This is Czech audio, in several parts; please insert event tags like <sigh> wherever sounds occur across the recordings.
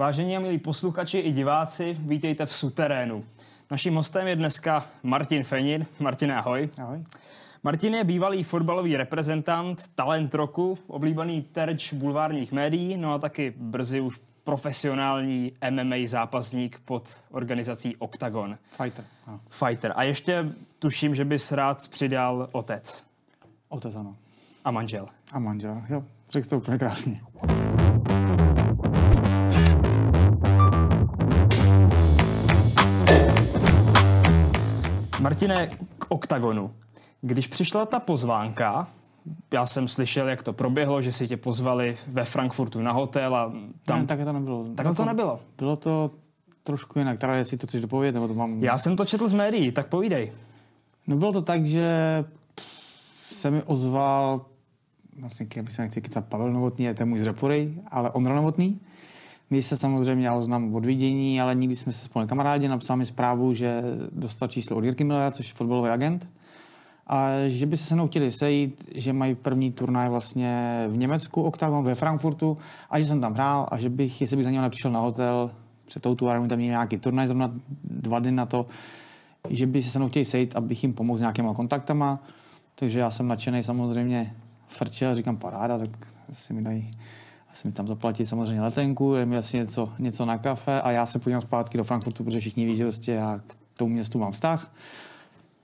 Vážení a milí posluchači i diváci, vítejte v Suterénu. Naším hostem je dneska Martin Fenin. Martin, ahoj. Ahoj. Martin je bývalý fotbalový reprezentant, talent roku, oblíbený terč bulvárních médií, no a taky brzy už profesionální MMA zápasník pod organizací Octagon. Fighter. Ano. Fighter. A ještě tuším, že bys rád přidal otec Otec, ano. a manžel. A manžel. Jo, řekl jsi to úplně krásně. Martine, k OKTAGONu. Když přišla ta pozvánka, já jsem slyšel, jak to proběhlo, že si tě pozvali ve Frankfurtu na hotel a Tam... Ne, takhle to nebylo. Takhle to nebylo. Bylo to trošku jinak. Teda jestli to chceš dopovědět, nebo to mám... Já jsem to četl z médií, tak povídej. No bylo to tak, že se mi ozval, vlastně, jak se nechci kecat, Pavel Novotný, je to můj z Repory, ale Ondra Novotný. My se samozřejmě, ho znám od vidění, ale nikdy jsme se spolu kamarádi, napsal mi zprávu, že dostal číslo od Jirky Millera, což je fotbalový agent. A že by se se mnou chtěli sejít, že mají první turnaj vlastně v Německu, Octagon ve Frankfurtu, a že jsem tam hrál a že bych, jestli bych za něho nepřišel na hotel, před tou tu tam měl nějaký turnaj, zrovna dva dny na to, že by se se mnou chtěli sejít, abych jim pomohl s nějakýma kontaktama. Takže já jsem nadšený samozřejmě frčel, říkám paráda, tak si mi dají asi mi tam zaplatit samozřejmě letenku, je mi asi něco, něco na kafe a já se podívám zpátky do Frankfurtu, protože všichni ví, že prostě já k tomu městu mám vztah.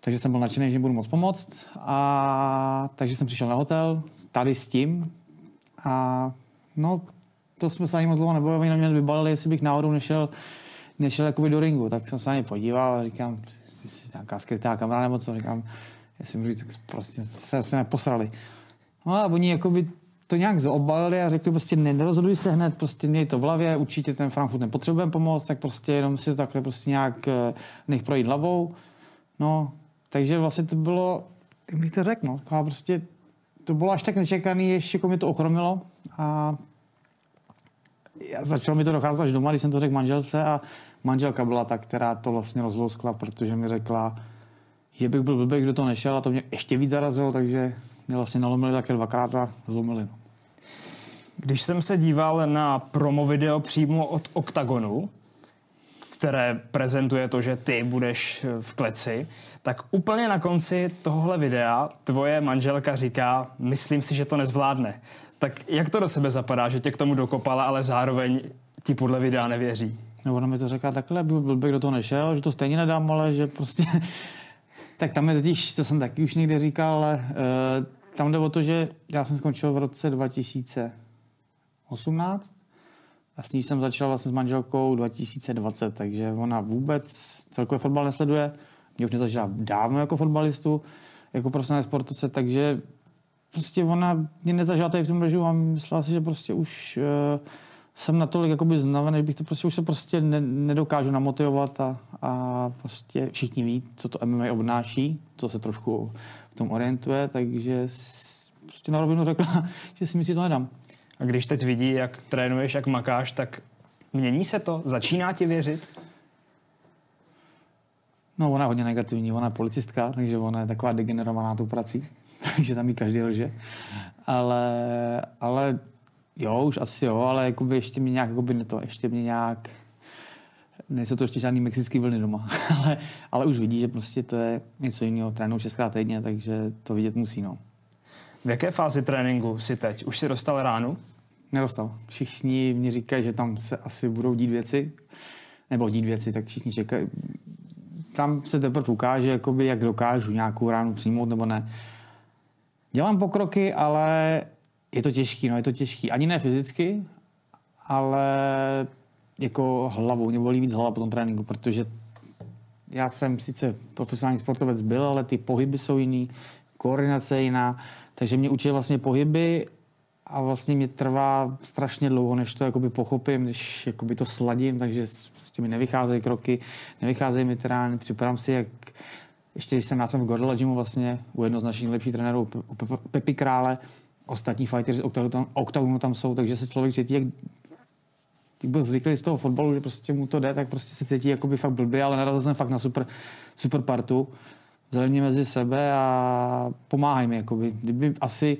Takže jsem byl nadšený, že budu moc pomoct. A takže jsem přišel na hotel tady s tím. A no, to jsme se ani moc dlouho nebojili, oni na mě vybalili, jestli bych náhodou nešel, nešel jakoby do ringu. Tak jsem se na ně podíval a říkám, jestli si nějaká skrytá kamera nebo co, říkám, jestli můžu tak prostě se, se neposrali. No a oni jakoby to nějak zaobalili a řekli prostě nerozhoduj se hned, prostě měj to v hlavě, určitě ten Frankfurt nepotřebujeme pomoct, tak prostě jenom si to takhle prostě nějak eh, nech projít hlavou. No, takže vlastně to bylo, jak bych to řekl, no, taková prostě, to bylo až tak nečekaný, ještě jako mi to ochromilo a já začalo mi to docházet až doma, když jsem to řekl manželce a manželka byla ta, která to vlastně rozlouskla, protože mi řekla, že bych byl blbý, kdo to nešel a to mě ještě víc zarazilo, takže mě vlastně nalomili také dvakrát a zlomili. No. Když jsem se díval na promo video přímo od Octagonu, které prezentuje to, že ty budeš v kleci, tak úplně na konci tohle videa tvoje manželka říká, myslím si, že to nezvládne. Tak jak to do sebe zapadá, že tě k tomu dokopala, ale zároveň ti podle videa nevěří? No ona mi to řekla takhle, byl blbý, kdo to nešel, že to stejně nedám, ale že prostě... <laughs> tak tam je totiž, to jsem taky už někde říkal, ale uh, tam jde o to, že já jsem skončil v roce 2018 a s ní jsem začal vlastně s manželkou 2020, takže ona vůbec celkově fotbal nesleduje. Mě už nezažila dávno jako fotbalistu, jako profesionální sportovce, takže prostě ona mě nezažila tady v tom režimu a myslela si, že prostě už uh, jsem natolik jakoby znavený, že bych to prostě už se prostě ne, nedokážu namotivovat a, a prostě všichni ví, co to MMA obnáší, co se trošku tom orientuje, takže prostě na rovinu řekla, <laughs> že si mi si to nedám. A když teď vidí, jak trénuješ, jak makáš, tak mění se to? Začíná ti věřit? No, ona je hodně negativní, ona je policistka, takže ona je taková degenerovaná tou prací, <laughs> takže tam jí každý lže. Ale, ale jo, už asi jo, ale jakoby ještě mě nějak, jakoby to, ještě mě nějak, nejsou to ještě žádný mexický vlny doma, <laughs> ale, ale už vidí, že prostě to je něco jiného, trénuju šestkrát týdně, takže to vidět musí, no. V jaké fázi tréninku si teď? Už si dostal ránu? Nedostal. Všichni mi říkají, že tam se asi budou dít věci, nebo dít věci, tak všichni čekají. Tam se teprve ukáže, jakoby, jak dokážu nějakou ránu přijmout nebo ne. Dělám pokroky, ale je to těžký, no je to těžký. Ani ne fyzicky, ale jako hlavou. Mě bolí víc hlava po tom tréninku, protože já jsem sice profesionální sportovec byl, ale ty pohyby jsou jiný, koordinace je jiná, takže mě učí vlastně pohyby a vlastně mě trvá strašně dlouho, než to jakoby pochopím, než jakoby to sladím, takže s těmi nevycházejí kroky, nevycházejí mi teda, připadám si jak ještě když jsem já jsem v Gorilla Gymu vlastně u jednoho z našich nejlepších trenérů, u Pepi Krále, ostatní z Octagonu tam, tam jsou, takže se člověk cítí, jak byl zvyklý z toho fotbalu, že prostě mu to jde, tak prostě se cítí jakoby fakt blbě, ale narazil jsem fakt na super, super partu. Vzali mě mezi sebe a pomáhají mi. Jakoby. Kdyby asi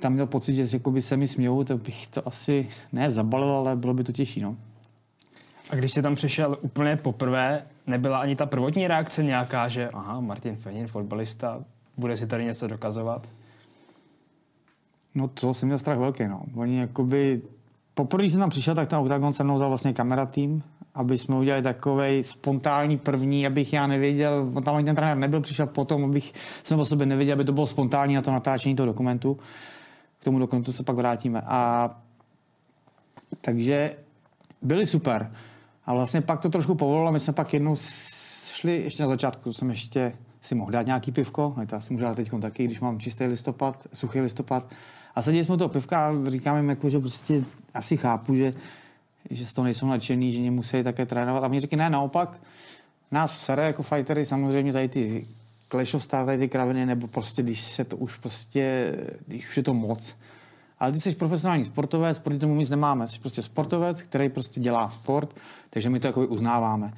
tam měl pocit, že jakoby se mi smějou, tak bych to asi ne zabalil, ale bylo by to těžší. No. A když jsi tam přišel úplně poprvé, nebyla ani ta prvotní reakce nějaká, že aha, Martin Fenin, fotbalista, bude si tady něco dokazovat? No to jsem měl strach velký, no. Oni jakoby, poprvé, jsem tam přišel, tak ten Octagon se mnou vzal vlastně kamera tým, aby jsme udělali takový spontánní první, abych já nevěděl, tam ani ten trenér nebyl, přišel potom, abych jsem o sobě nevěděl, aby to bylo spontánní na to natáčení toho dokumentu. K tomu dokumentu se pak vrátíme. A takže byli super. A vlastně pak to trošku povolilo, my jsme pak jednou šli, ještě na začátku jsem ještě si mohl dát nějaký pivko, ale to asi můžu dát teď taky, když mám čistý listopad, suchý listopad. A seděli jsme toho pivka a říkáme jim, jako, že prostě asi chápu, že, že z toho nejsou nadšený, že mě musí také trénovat. A mě říkají, ne, naopak, nás sere jako fightery samozřejmě tady ty Clash of Stars, tady ty kraviny, nebo prostě když se to už prostě, když už je to moc. Ale ty jsi profesionální sportovec, proti tomu nic nemáme. Jsi prostě sportovec, který prostě dělá sport, takže my to jako uznáváme.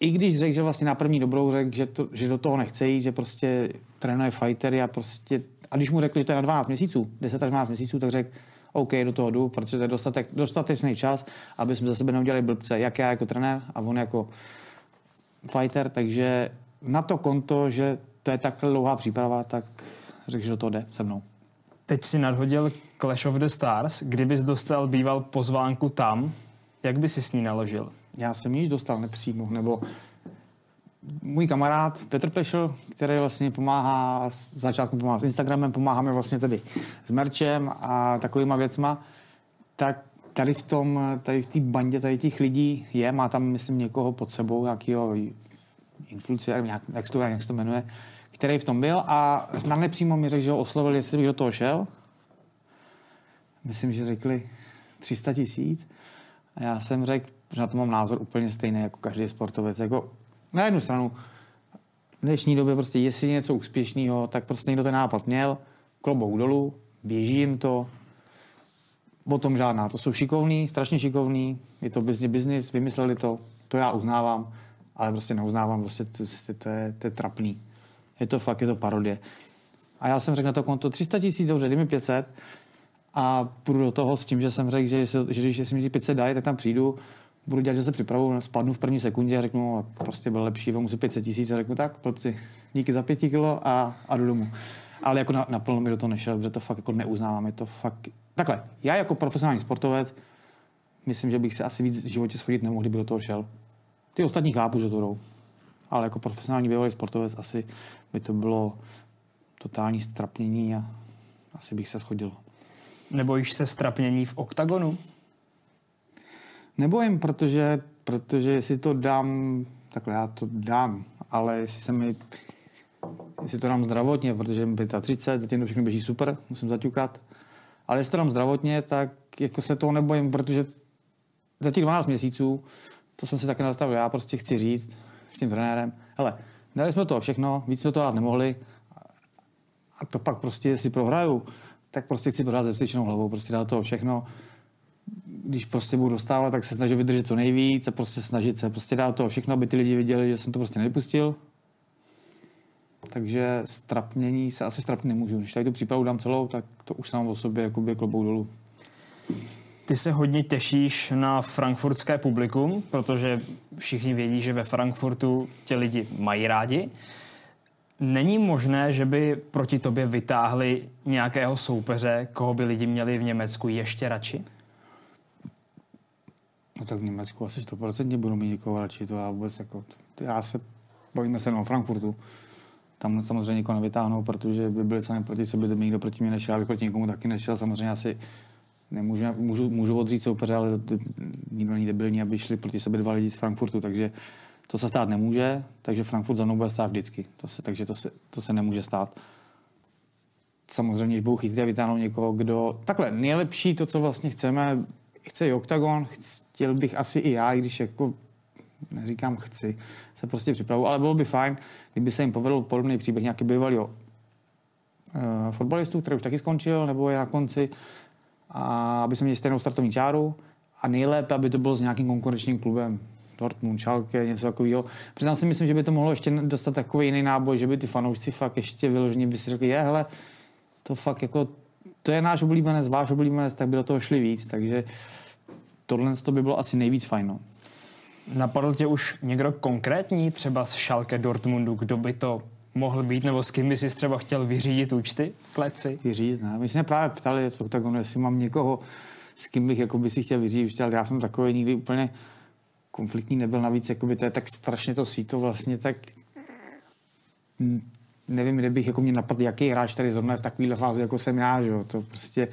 I když řekl, že vlastně na první dobrou řekl, že, to, že do toho nechce jít, že prostě trénuje fightery a prostě a když mu řekli, že to je na 12 měsíců, 10 až 12 měsíců, tak řekl, OK, do toho jdu, protože to je dostatek, dostatečný čas, aby jsme za sebe neudělali blbce, jak já jako trenér a on jako fighter, takže na to konto, že to je takhle dlouhá příprava, tak řekl, že do toho jde se mnou. Teď si nadhodil Clash of the Stars. Kdybys dostal býval pozvánku tam, jak by si s ní naložil? Já jsem ji dostal nepřímo, nebo můj kamarád Petr Pešl, který vlastně pomáhá, z začátku pomáhá s Instagramem, pomáhá mi vlastně tady s merčem a takovýma věcma, tak tady v tom, tady v té bandě tady těch lidí je, má tam, myslím, někoho pod sebou, nějakého influencer, nějak, jak, se to, jak se to jmenuje, který v tom byl a na nepřímo mi řekl, že ho oslovil, jestli bych do toho šel. Myslím, že řekli 300 tisíc. A já jsem řekl, že na to mám názor úplně stejný jako každý sportovec. Jako na jednu stranu, v dnešní době prostě, jestli něco úspěšného, tak prostě někdo ten nápad měl, klobouk dolů, běží jim to, o tom žádná. To jsou šikovní, strašně šikovní, je to business, vymysleli to, to já uznávám, ale prostě neuznávám, prostě to, to, je, to je trapný. Je to fakt, je to parodie. A já jsem řekl na to konto 300 tisíc, dobře, dej mi 500 a půjdu do toho s tím, že jsem řekl, že, že, že když mi ti 500 dají, tak tam přijdu, budu dělat, že se připravu, spadnu v první sekundě a řeknu, no, prostě byl lepší, vám si 500 tisíc a řeknu, tak, chlapci, díky za pěti kilo a, a jdu domů. Ale jako na, mi do toho nešel, protože to fakt jako neuznávám, je to fakt... Takhle, já jako profesionální sportovec myslím, že bych se asi víc v životě schodit nemohl, kdyby do toho šel. Ty ostatní chápu, že to jdou. Ale jako profesionální bývalý sportovec asi by to bylo totální strapnění a asi bych se schodil. Nebojíš se strapnění v oktagonu? Nebojím, protože, protože jestli to dám, takhle já to dám, ale jestli se mi, jestli to dám zdravotně, protože mi 35, zatím to všechno běží super, musím zaťukat, ale jestli to dám zdravotně, tak jako se toho nebojím, protože za těch 12 měsíců, to jsem si taky nastavil, já prostě chci říct s tím trenérem, hele, dali jsme to všechno, víc jsme to dát nemohli, a to pak prostě, jestli prohraju, tak prostě chci prohrát vstyčenou hlavou, prostě dát to všechno, když prostě budu dostávat, tak se snažím vydržet co nejvíc a prostě snažit se prostě dát to všechno, aby ty lidi viděli, že jsem to prostě nevypustil. Takže strapnění se asi strapně nemůžu. Když tady tu přípravu dám celou, tak to už sám o sobě jakoby klobou dolů. Ty se hodně těšíš na frankfurtské publikum, protože všichni vědí, že ve Frankfurtu tě lidi mají rádi. Není možné, že by proti tobě vytáhli nějakého soupeře, koho by lidi měli v Německu ještě radši? No tak v Německu asi 100% budu mít někoho radši, to já vůbec jako, já se, bavíme se o Frankfurtu, tam samozřejmě někoho nevytáhnou, protože by byli sami proti sobě, kdyby někdo proti mě nešel, já proti někomu taky nešel, samozřejmě asi nemůžu, můžu, můžu odřít soupeře, ale to, nikdo není debilní, aby šli proti sobě dva lidi z Frankfurtu, takže to se stát nemůže, takže Frankfurt za mnou bude stát vždycky, to se, takže to se, to se nemůže stát. Samozřejmě, když budou chytrý a vytáhnou někoho, kdo... Takhle, nejlepší to, co vlastně chceme, chce i OKTAGON, chtěl bych asi i já, když jako neříkám chci, se prostě připravu, ale bylo by fajn, kdyby se jim povedl podobný příběh nějaký bývalý uh, fotbalistů, který už taky skončil, nebo je na konci, a aby jsme měli stejnou startovní čáru a nejlépe, aby to bylo s nějakým konkurenčním klubem. Dortmund, Schalke, něco takového. Protože si myslím, že by to mohlo ještě dostat takový jiný náboj, že by ty fanoušci fakt ještě vyloženě by si řekli, je, hele, to fakt jako, to je náš oblíbenec, váš oblíbenec, tak by do toho šli víc, takže tohle to by bylo asi nejvíc fajn. No. Napadl tě už někdo konkrétní, třeba z Schalke Dortmundu, kdo by to mohl být, nebo s kým by si třeba chtěl vyřídit účty v kleci? Vyřídit, ne. My jsme právě ptali z OKTAGONu, jestli mám někoho, s kým bych jako by si chtěl vyřídit účty, ale já jsem takový nikdy úplně konfliktní nebyl. Navíc jakoby to je tak strašně to síto vlastně tak nevím, kde bych jako mě napadl, jaký hráč tady zrovna v takovéhle fázi, jako jsem já, že jo? to prostě,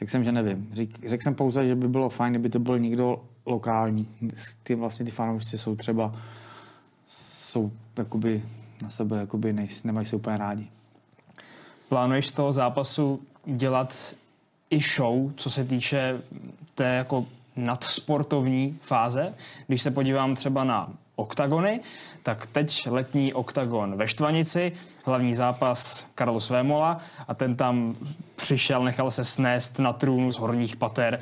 řekl jsem, že nevím. Řek, řekl jsem pouze, že by bylo fajn, kdyby to byl někdo lokální. Ty vlastně ty fanoušci jsou třeba, jsou jakoby na sebe, jakoby nej, nemají se úplně rádi. Plánuješ z toho zápasu dělat i show, co se týče té jako nadsportovní fáze. Když se podívám třeba na oktagony, tak teď letní oktagon ve Štvanici, hlavní zápas Carlos Vémola a ten tam přišel, nechal se snést na trůnu z horních pater.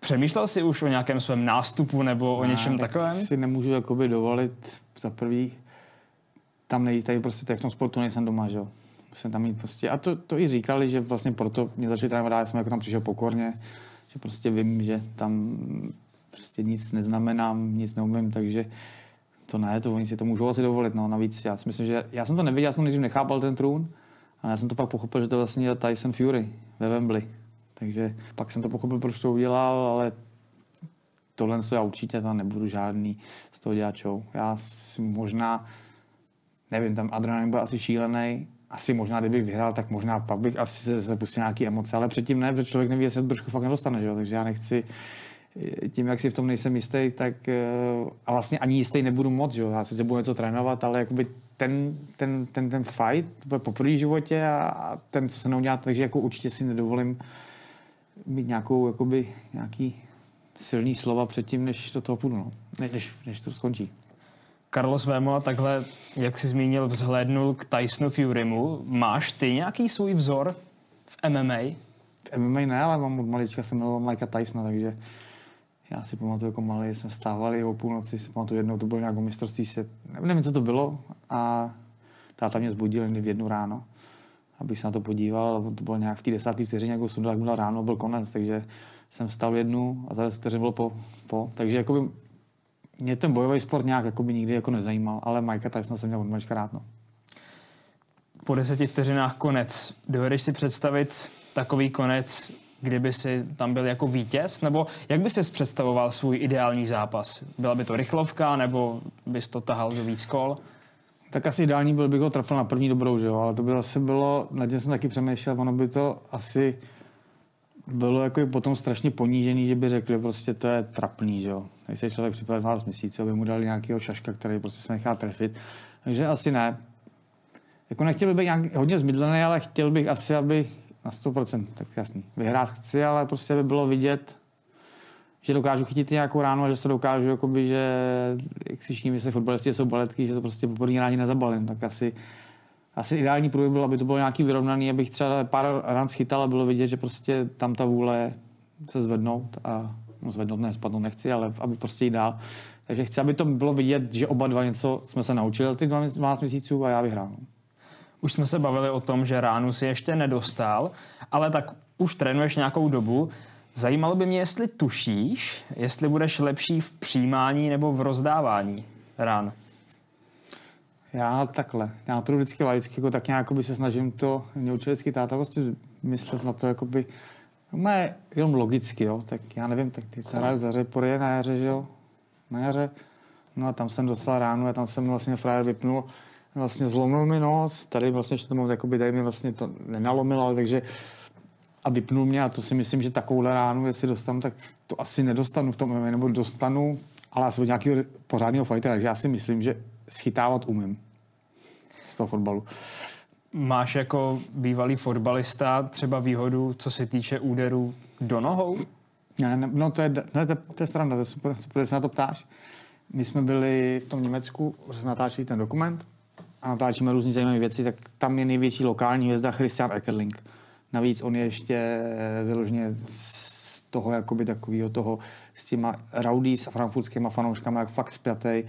Přemýšlel jsi už o nějakém svém nástupu nebo o něčem tak takovém? si nemůžu jakoby dovolit za prvý, tam nejít, tady prostě tady v tom sportu nejsem doma, že jo. Musím tam mít prostě, a to, to i říkali, že vlastně proto mě začali trénovat, já jsem jako tam přišel pokorně, že prostě vím, že tam prostě nic neznamenám, nic neumím, takže to ne, to oni si to můžou asi dovolit. No. Navíc já si myslím, že já jsem to nevěděl, já jsem nejdřív nechápal ten trůn, ale já jsem to pak pochopil, že to vlastně je Tyson Fury ve Wembley. Takže pak jsem to pochopil, proč to udělal, ale tohle já určitě tam nebudu žádný z toho dělat show. Já si možná, nevím, tam adrenalin byl asi šílený, asi možná, kdybych vyhrál, tak možná pak bych asi se zapustil nějaké emoce, ale předtím ne, protože člověk neví, jestli to trošku fakt nedostane, že jo? takže já nechci, tím, jak si v tom nejsem jistý, tak eh, a vlastně ani jistý nebudu moc, že jo? já sice budu něco trénovat, ale jakoby ten, ten, ten, ten fight, to bude poprvé v životě a ten, co se mnou dělá, takže jako určitě si nedovolím mít nějakou, jakoby, nějaký silný slova předtím, než do toho půjdu, no. než, než to skončí. Carlos Vémola takhle, jak jsi zmínil, vzhlédnul k Tysonu Furymu. Máš ty nějaký svůj vzor v MMA? V MMA ne, ale mám od malička jsem miloval Mikea Tysona, takže já si pamatuju jako malý, jsme vstávali o půlnoci, si pamatuju jednou, to bylo nějakou mistrovství se, nevím, co to bylo, a táta mě zbudil v jednu ráno, abych se na to podíval, to bylo nějak v té desáté vteřině, jako sundal, jak byl ráno, byl konec, takže jsem vstal jednu a deset vteřin bylo po, po. takže jakoby mě ten bojový sport nějak jakoby nikdy jako nezajímal, ale Majka Tyson jsem měl od malička rád. No. Po deseti vteřinách konec. Dovedeš si představit takový konec, kdyby si tam byl jako vítěz? Nebo jak by si představoval svůj ideální zápas? Byla by to rychlovka, nebo bys to tahal do víc kol? Tak asi ideální byl, bych ho trefil na první dobrou, že jo? ale to by zase bylo, na tím jsem taky přemýšlel, ono by to asi bylo jako potom strašně ponížený, že by řekli, prostě to je trapný, že jo. Když se člověk připravil 12 měsíců, aby mu dali nějakého šaška, který prostě se nechá trefit. Takže asi ne. Jako nechtěl bych být nějak hodně zmydlený, ale chtěl bych asi, aby na 100%, tak jasný. Vyhrát chci, ale prostě by bylo vidět, že dokážu chytit nějakou ránu a že se dokážu, jakoby, že jak si všichni myslí fotbalisti, jsou baletky, že to prostě po první ráni nezabalím, tak asi asi ideální průběh byl, aby to bylo nějaký vyrovnaný, abych třeba pár ran schytal a bylo vidět, že prostě tam ta vůle se zvednout a no zvednout ne, spadnout nechci, ale aby prostě jít dál. Takže chci, aby to bylo vidět, že oba dva něco jsme se naučili ty 12 měsíců a já vyhrál. Už jsme se bavili o tom, že ránu si ještě nedostal, ale tak už trénuješ nějakou dobu. Zajímalo by mě, jestli tušíš, jestli budeš lepší v přijímání nebo v rozdávání rán. Já takhle. Já to vždycky laicky, jako tak nějak se snažím to, mě učil vždycky táta prostě myslet na to, jakoby, no, jenom logicky, jo. Tak já nevím, tak ty se hraju za řepory na jaře, že jo. Na jaře. No a tam jsem dostal ránu a tam jsem vlastně frajer vypnul. Vlastně zlomil mi nos, tady vlastně, že to mám, jakoby, tady mi vlastně to nenalomil, ale takže a vypnul mě a to si myslím, že takovouhle ránu, jestli dostanu, tak to asi nedostanu v tom nebo dostanu, ale asi od nějakého pořádného fightera, takže já si myslím, že schytávat umím z toho fotbalu. Máš jako bývalý fotbalista třeba výhodu, co se týče úderů do nohou? Ne, ne, no to je, ne, to, to je strana, to je super, super, že se na to ptáš. My jsme byli v tom Německu, že natáčeli ten dokument a natáčíme různé zajímavé věci, tak tam je největší lokální hvězda Christian Eckerling. Navíc on je ještě vyloženě z toho jakoby takového toho s těma rowdies a frankfurtskýma fanouškama jak fakt spjatej.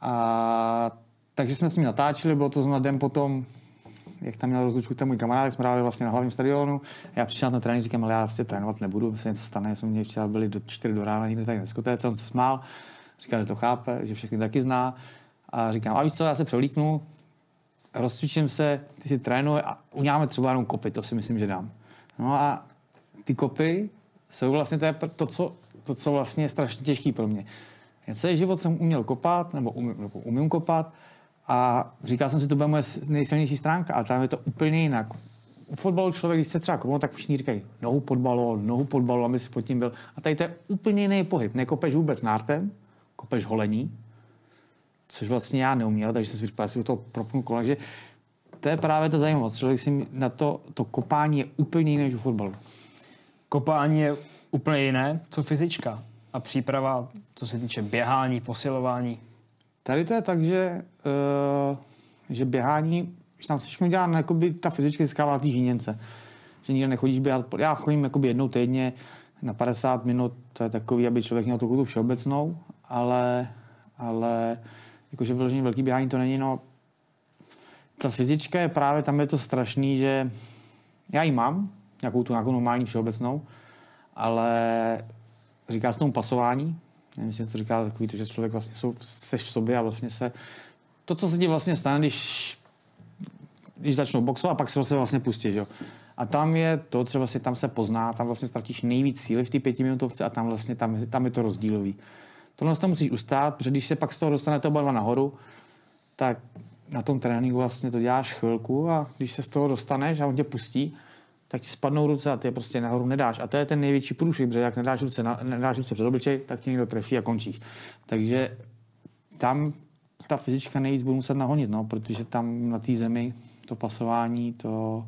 A, takže jsme s ním natáčeli, bylo to zrovna den potom, jak tam měl rozlučku ten můj kamarád, jsme hráli vlastně na hlavním stadionu. Já přišel na trénink, říkám, ale já vlastně trénovat nebudu, se něco stane, jsme mě včera byli do 4 do rána, nikdy tady neskutece, on se smál. Říká, že to chápe, že všechny taky zná. A říkám, a víš co, já se převlíknu, rozcvičím se, ty si trénuj a uděláme třeba jenom kopy, to si myslím, že dám. No a ty kopy jsou vlastně to, je to, co, to, co vlastně je strašně těžký pro mě. Já celý život jsem uměl kopat, nebo umím, nebo umím kopat, a říkal jsem si, to bude moje nejsilnější stránka, a tam je to úplně jinak. U fotbalu člověk, když se třeba kopnout, tak všichni říkají nohu pod balón, nohu pod balón, aby si pod tím byl. A tady to je úplně jiný pohyb. Nekopeš vůbec nártem, kopeš holení, což vlastně já neuměl, takže jsem si říkal, jestli to propnu kolem, že to je právě ta zajímavost. Člověk si na to, to kopání je úplně jiné než u fotbalu. Kopání je úplně jiné, co fyzička a příprava, co se týče běhání, posilování. Tady to je tak, že, uh, že běhání, když tam se všechno dělá, no, jakoby ta fyzička získává na té žíněnce. Že nikde nechodíš běhat. Já chodím jakoby jednou týdně na 50 minut, to je takový, aby člověk měl tu všeobecnou, ale, ale jakože vyloženě velký běhání to není, no ta fyzička je právě, tam je to strašný, že já ji mám, nějakou tu nějakou normální všeobecnou, ale říká se tomu pasování, nevím, jestli to říká takový to, že člověk vlastně jsou, seš v sobě a vlastně se, to, co se ti vlastně stane, když, když začnou boxovat a pak se vlastně, vlastně pustí, jo. A tam je to, co vlastně tam se pozná, tam vlastně ztratíš nejvíc síly v té pětiminutovce a tam vlastně tam, tam je to rozdílový. Tohle to musíš ustát, protože když se pak z toho dostane to oba nahoru, tak na tom tréninku vlastně to děláš chvilku a když se z toho dostaneš a on tě pustí, tak ti spadnou ruce a ty je prostě nahoru nedáš. A to je ten největší průšvih, protože jak nedáš ruce, na, nedáš ruce před obličej, tak tě někdo trefí a končíš. Takže tam ta fyzička nejvíc bude muset nahonit, no, protože tam na té zemi to pasování, to,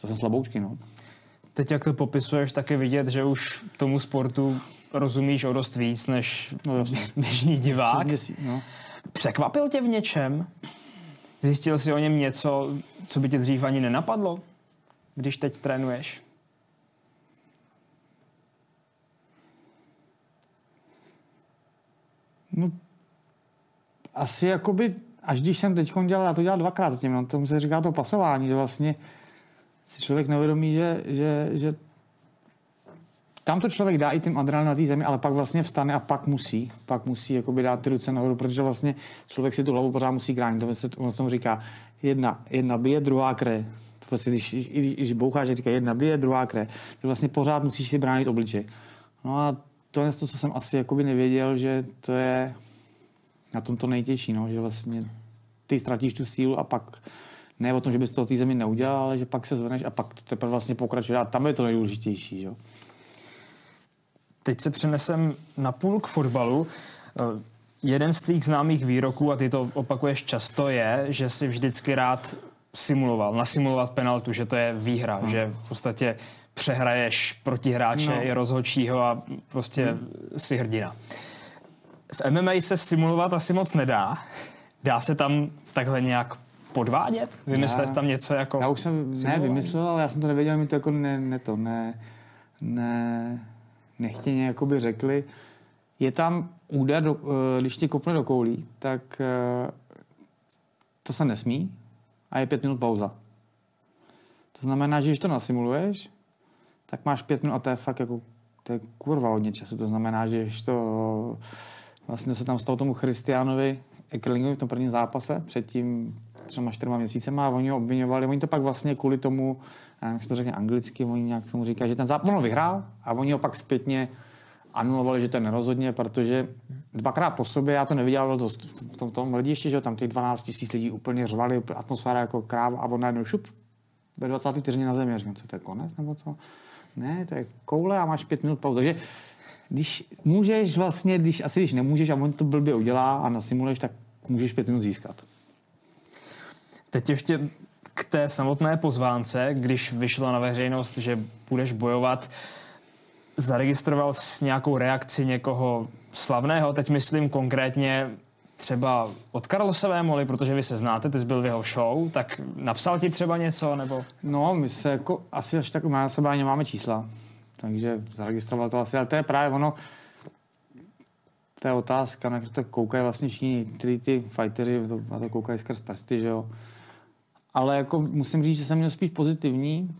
to jsou slaboučky. No. Teď, jak to popisuješ, tak je vidět, že už tomu sportu rozumíš o dost víc než no, dnešní divák. No. Překvapil tě v něčem? Zjistil jsi o něm něco, co by tě dřív ani nenapadlo, když teď trénuješ? No, asi jakoby, až když jsem teď dělal, já to dělal dvakrát tím, no, tomu se říká to pasování, že vlastně si člověk neuvědomí, že, že, že tam to člověk dá i tím adrenalin na té zemi, ale pak vlastně vstane a pak musí, pak musí jakoby dát ty ruce nahoru, protože vlastně člověk si tu hlavu pořád musí chránit. To se on tomu říká, jedna, jedna bije, druhá kre. To vlastně, když, když, když boucháš, říká jedna bije, druhá kre. To vlastně pořád musíš si bránit obličej. No a to je to, co jsem asi jakoby nevěděl, že to je na tom to nejtěžší, no, že vlastně ty ztratíš tu sílu a pak ne o tom, že bys to té zemi neudělal, ale že pak se zveneš a pak teprve vlastně pokračuje. A tam je to nejdůležitější. Jo. Teď se přenesem na půl k fotbalu. Eh, jeden z tvých známých výroků, a ty to opakuješ často, je, že si vždycky rád simuloval, nasimulovat penaltu, že to je výhra, hmm. že v podstatě přehraješ proti hráče no. i rozhodčího a prostě hmm. si hrdina. V MMA se simulovat asi moc nedá. Dá se tam takhle nějak podvádět? Vymyslet já, tam něco jako Já už jsem, ne, vymyslel, ale já jsem to nevěděl, mi to jako ne, ne to, ne, ne, nechtěně jakoby řekli. Je tam úder, do, eh, když ti kopne do koulí, tak eh, to se nesmí a je pět minut pauza. To znamená, že když to nasimuluješ, tak máš pět minut a to je fakt jako, to je kurva hodně času. To znamená, že když to vlastně se tam stalo tomu Christianovi Ekerlingovi v tom prvním zápase před tím třema, čtyřma měsícema a oni ho obvinovali. Oni to pak vlastně kvůli tomu nevím, jak se to řekne anglicky, oni nějak tomu říkají, že ten zápas vyhrál a oni ho pak zpětně anulovali, že to je nerozhodně, protože dvakrát po sobě, já to neviděl to v tom, tom hledišti, že tam těch 12 tisíc lidí úplně řvali, atmosféra jako kráva a on najednou šup ve 20. vteřině na zemi. říkám, co to je konec nebo co? Ne, to je koule a máš pět minut pauzu. Takže když můžeš vlastně, když asi když nemůžeš a on to blbě udělá a nasimuluješ, tak můžeš pět minut získat. Teď ještě k té samotné pozvánce, když vyšlo na veřejnost, že budeš bojovat, zaregistroval s nějakou reakci někoho slavného, teď myslím konkrétně třeba od Karlose Vémoli, protože vy se znáte, ty jsi byl v jeho show, tak napsal ti třeba něco, nebo? No, my se jako asi až tak na sebe ani máme čísla, takže zaregistroval to asi, ale to je právě ono, to je otázka, na to koukají vlastně všichni, ty, ty fighteři, na to koukají skrz prsty, že jo ale jako musím říct, že jsem měl spíš pozitivní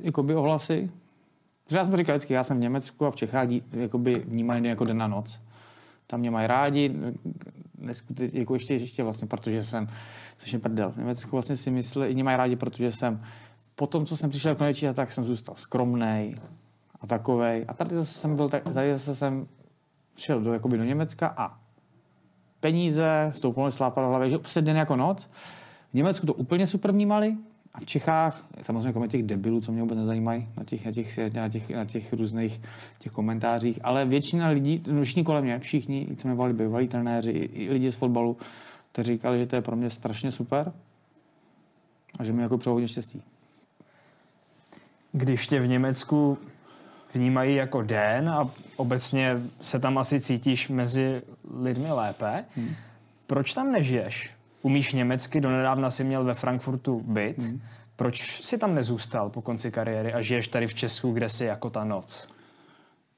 jakoby ohlasy. Protože já jsem to říkal vždycky, já jsem v Německu a v Čechách jakoby vnímaný jako den na noc. Tam mě mají rádi, neskutečně, jako ještě, ještě vlastně, protože jsem, což je prdel. V Německu vlastně si myslí, i mají rádi, protože jsem po tom, co jsem přišel konečně, tak jsem zůstal skromný a takovej. A tady zase jsem byl, tady zase jsem šel do, jakoby do Německa a peníze, stoupnul slápa do hlavy, že se den jako noc. V Německu to úplně super vnímali, a v Čechách, samozřejmě kromě těch debilů, co mě vůbec nezajímají na těch, na těch, na těch, na těch různých těch komentářích, ale většina lidí, všichni kolem mě, všichni, co mě volili, bývalí trenéři, i, i lidi z fotbalu, to říkali, že to je pro mě strašně super a že mi jako přeju hodně štěstí. Když tě v Německu vnímají jako den a obecně se tam asi cítíš mezi lidmi lépe, hmm. proč tam nežiješ? Umíš německy, donedávna si měl ve Frankfurtu byt. Hmm. Proč si tam nezůstal po konci kariéry a žiješ tady v Česku, kde jsi jako ta noc?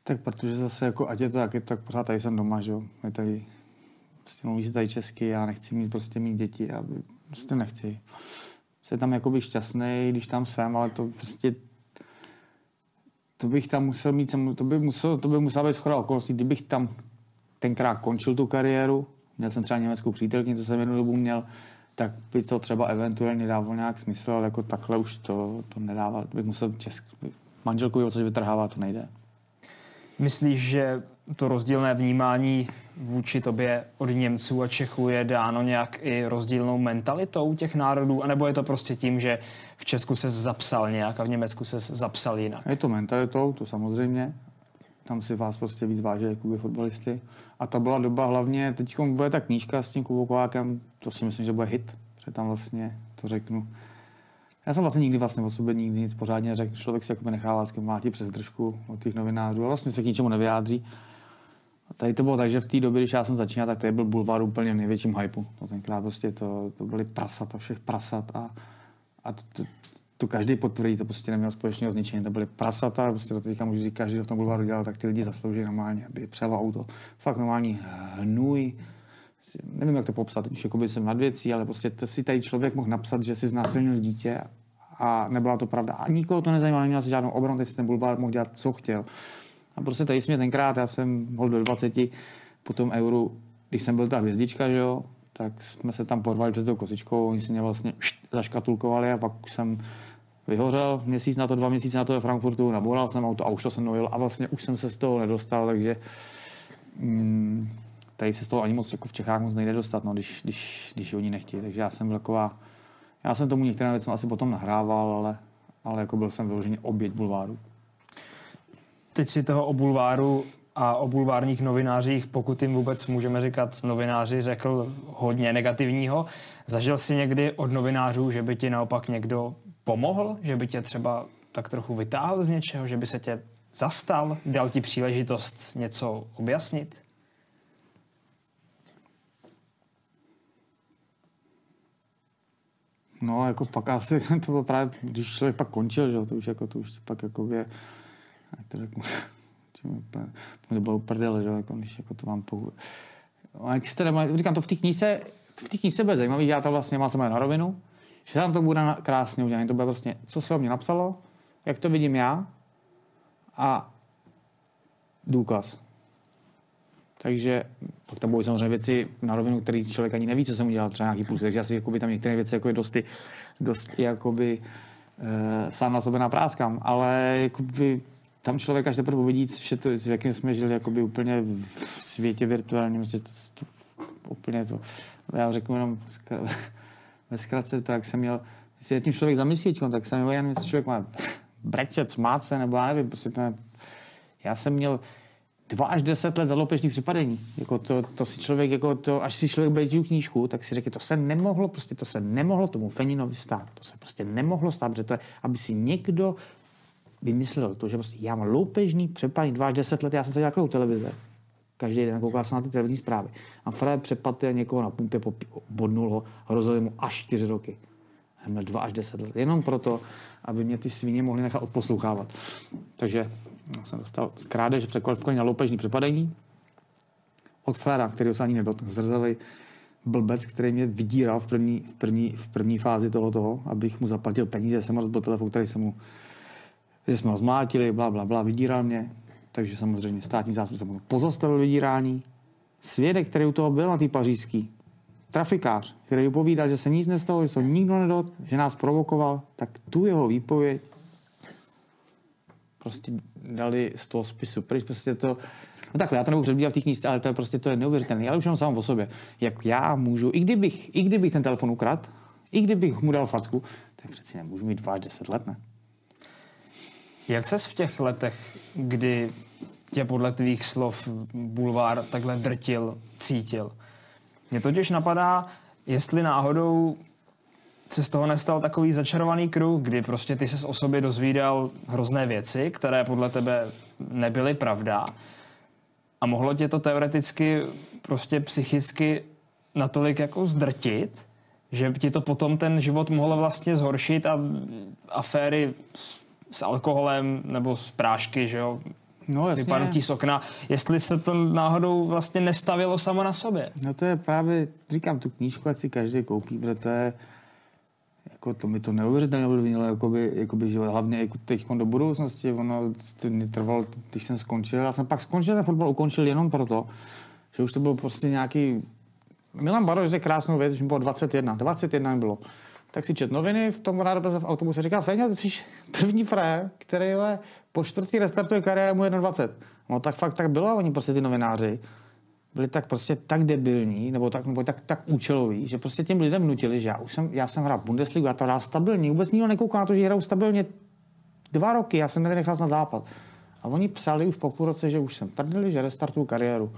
Tak protože zase jako, ať je to to, tak pořád tady jsem doma, že jo. Je tady, prostě mluví se tady česky, já nechci mít prostě mít děti, já prostě nechci. Jsem tam jakoby šťastný, když tam jsem, ale to prostě to bych tam musel mít, to by, musel, to by musela být schoda okolností, kdybych tam tenkrát končil tu kariéru, měl jsem třeba německou přítelkyni, to jsem jednu dobu měl, tak by to třeba eventuálně dávalo nějak smysl, ale jako takhle už to, to nedává. Bych musel česk... manželku což vytrhávat, to nejde. Myslíš, že to rozdílné vnímání vůči tobě od Němců a Čechů je dáno nějak i rozdílnou mentalitou těch národů, anebo je to prostě tím, že v Česku se zapsal nějak a v Německu se zapsal jinak? Je to mentalitou, to samozřejmě, tam si vás prostě víc váží jakoby fotbalisty. A to byla doba hlavně, teď bude ta knížka s tím Kubou Kovákem, to si myslím, že bude hit, protože tam vlastně to řeknu. Já jsem vlastně nikdy vlastně o sobě nikdy nic pořádně neřekl. Člověk si jakoby nechává vždycky mlátí přes držku od těch novinářů a vlastně se k ničemu nevyjádří. A tady to bylo tak, že v té době, když já jsem začínal, tak tady byl bulvár úplně v největším hypeu. To tenkrát prostě to, to byly prasata, všech prasat a, a to, to každý potvrdí, to prostě nemělo společného ničím. To byly prasata, prostě to teďka můžu říct, každý v tom bulvaru dělal, tak ty lidi zaslouží normálně, aby přelo auto. Fakt normální hnůj. Nevím, jak to popsat, už jako jsem nad věcí, ale prostě to si tady člověk mohl napsat, že si znásilnil dítě a nebyla to pravda. A nikoho to nezajímalo, neměl si žádnou obranu, teď si ten bulvár mohl dělat, co chtěl. A prostě tady jsme tenkrát, já jsem hol do 20, po tom euru, když jsem byl ta hvězdička, že jo, tak jsme se tam porvali před tou kosičkou, oni si mě vlastně zaškatulkovali a pak už jsem vyhořel, měsíc na to, dva měsíce na to ve Frankfurtu, naboural jsem auto a už to jsem nojil a vlastně už jsem se z toho nedostal, takže mm, tady se z toho ani moc jako v Čechách moc nejde dostat, no, když, když, když oni nechtějí, takže já jsem byl taková, já jsem tomu některé věci asi potom nahrával, ale, ale jako byl jsem vyloženě oběť bulváru. Teď si toho o bulváru a o bulvárních novinářích, pokud jim vůbec můžeme říkat novináři, řekl hodně negativního. Zažil si někdy od novinářů, že by ti naopak někdo pomohl, že by tě třeba tak trochu vytáhl z něčeho, že by se tě zastal, dal ti příležitost něco objasnit? No, jako pak asi <laughs> to bylo právě, když člověk pak končil, že to už jako, to už pak jako je, jak to řeknu, <laughs> to bylo prdele, že jako, když jako to mám po... Jste, říkám, to v té knížce, v té knížce bude zajímavý, já to vlastně mám na rovinu, že tam to bude krásně udělané. To bude vlastně, co se o mě napsalo, jak to vidím já a důkaz. Takže pak tam budou samozřejmě věci na rovinu, které člověk ani neví, co jsem udělal, třeba nějaký plus. Takže asi jakoby, tam některé věci jako je dosti, dosti jakoby, e, sám na sebe napráskám. Ale jakoby, tam člověk až teprve uvidí, že to, v jakém jsme žili jakoby, úplně v světě virtuálním. To, to, úplně to, já řeknu jenom ve zkratce to, jak jsem měl, jestli je tím člověk zamyslí, tak jsem měl jestli člověk má brečet, smát se, nebo já nevím, prostě to já jsem měl dva až deset let za loupežní připadení. Jako to, to, si člověk, jako to, až si člověk bude tu knížku, tak si řekne, to se nemohlo, prostě to se nemohlo tomu Feninovi stát. To se prostě nemohlo stát, protože to je, aby si někdo vymyslel to, že prostě já mám loupežní přepadení dva až deset let, já jsem se dělal televize každý den koukal jsem na ty televizní zprávy. A Fred přepadl někoho na pumpě, bodnul ho, hrozili mu až čtyři roky. A měl dva až deset let. Jenom proto, aby mě ty svině mohly nechat odposlouchávat. Takže já jsem dostal z krádeže překvalifikovaný na loupežní přepadení od Frera, který se ani nedotkl. Zrzavej blbec, který mě vydíral v první, v první, v první fázi toho, toho, abych mu zaplatil peníze, jsem rozbil telefon, který jsem mu že jsme ho zmátili, bla, bla, bla, vydíral mě, takže samozřejmě státní zástupce mu pozastavil vydírání svědek, který u toho byl na té pařížský, trafikář, který povídal, že se nic nestalo, že se nikdo nedot, že nás provokoval, tak tu jeho výpověď prostě dali z toho spisu. Pryč prostě to, no takhle, já to nebudu předbíhat v té knížce, ale to je prostě to je neuvěřitelné. Ale už jenom sám o sobě. Jak já můžu, i kdybych, i kdybych ten telefon ukradl, i kdybych mu dal facku, tak přeci nemůžu mít 2 až 10 let, ne? Jak ses v těch letech, kdy tě podle tvých slov bulvár takhle drtil, cítil? Mně totiž napadá, jestli náhodou se z toho nestal takový začarovaný kruh, kdy prostě ty ses o sobě dozvídal hrozné věci, které podle tebe nebyly pravda a mohlo tě to teoreticky prostě psychicky natolik jako zdrtit, že ti to potom ten život mohlo vlastně zhoršit a aféry s alkoholem nebo s prášky, že jo, No, jasně. vypadnutí z okna, jestli se to náhodou vlastně nestavilo samo na sobě. No to je právě, říkám, tu knížku, ať si každý koupí, protože to je, jako to mi to neuvěřitelně ovlivnilo, jakoby, jakoby, že hlavně jako teď do budoucnosti, ono mě trvalo, když jsem skončil, já jsem pak skončil ten fotbal, ukončil jenom proto, že už to byl prostě nějaký, Milan Baroš řekl krásnou věc, že mi bylo 21, 21 mi bylo. Tak si čet noviny, v tom rádo v autobuse říká, Feňo, ty jsi první fré, který je po čtvrtý restartuje kariéru mu 21. No tak fakt tak bylo, oni prostě ty novináři byli tak prostě tak debilní, nebo tak, nebo tak, tak účeloví, že prostě těm lidem nutili, že já už jsem, já jsem hrál Bundesligu, já to hrál stabilně, vůbec nikdo nekouká na to, že hraju stabilně dva roky, já jsem nevynechal na západ. A oni psali už po půl roce, že už jsem prdeli, že restartuju kariéru.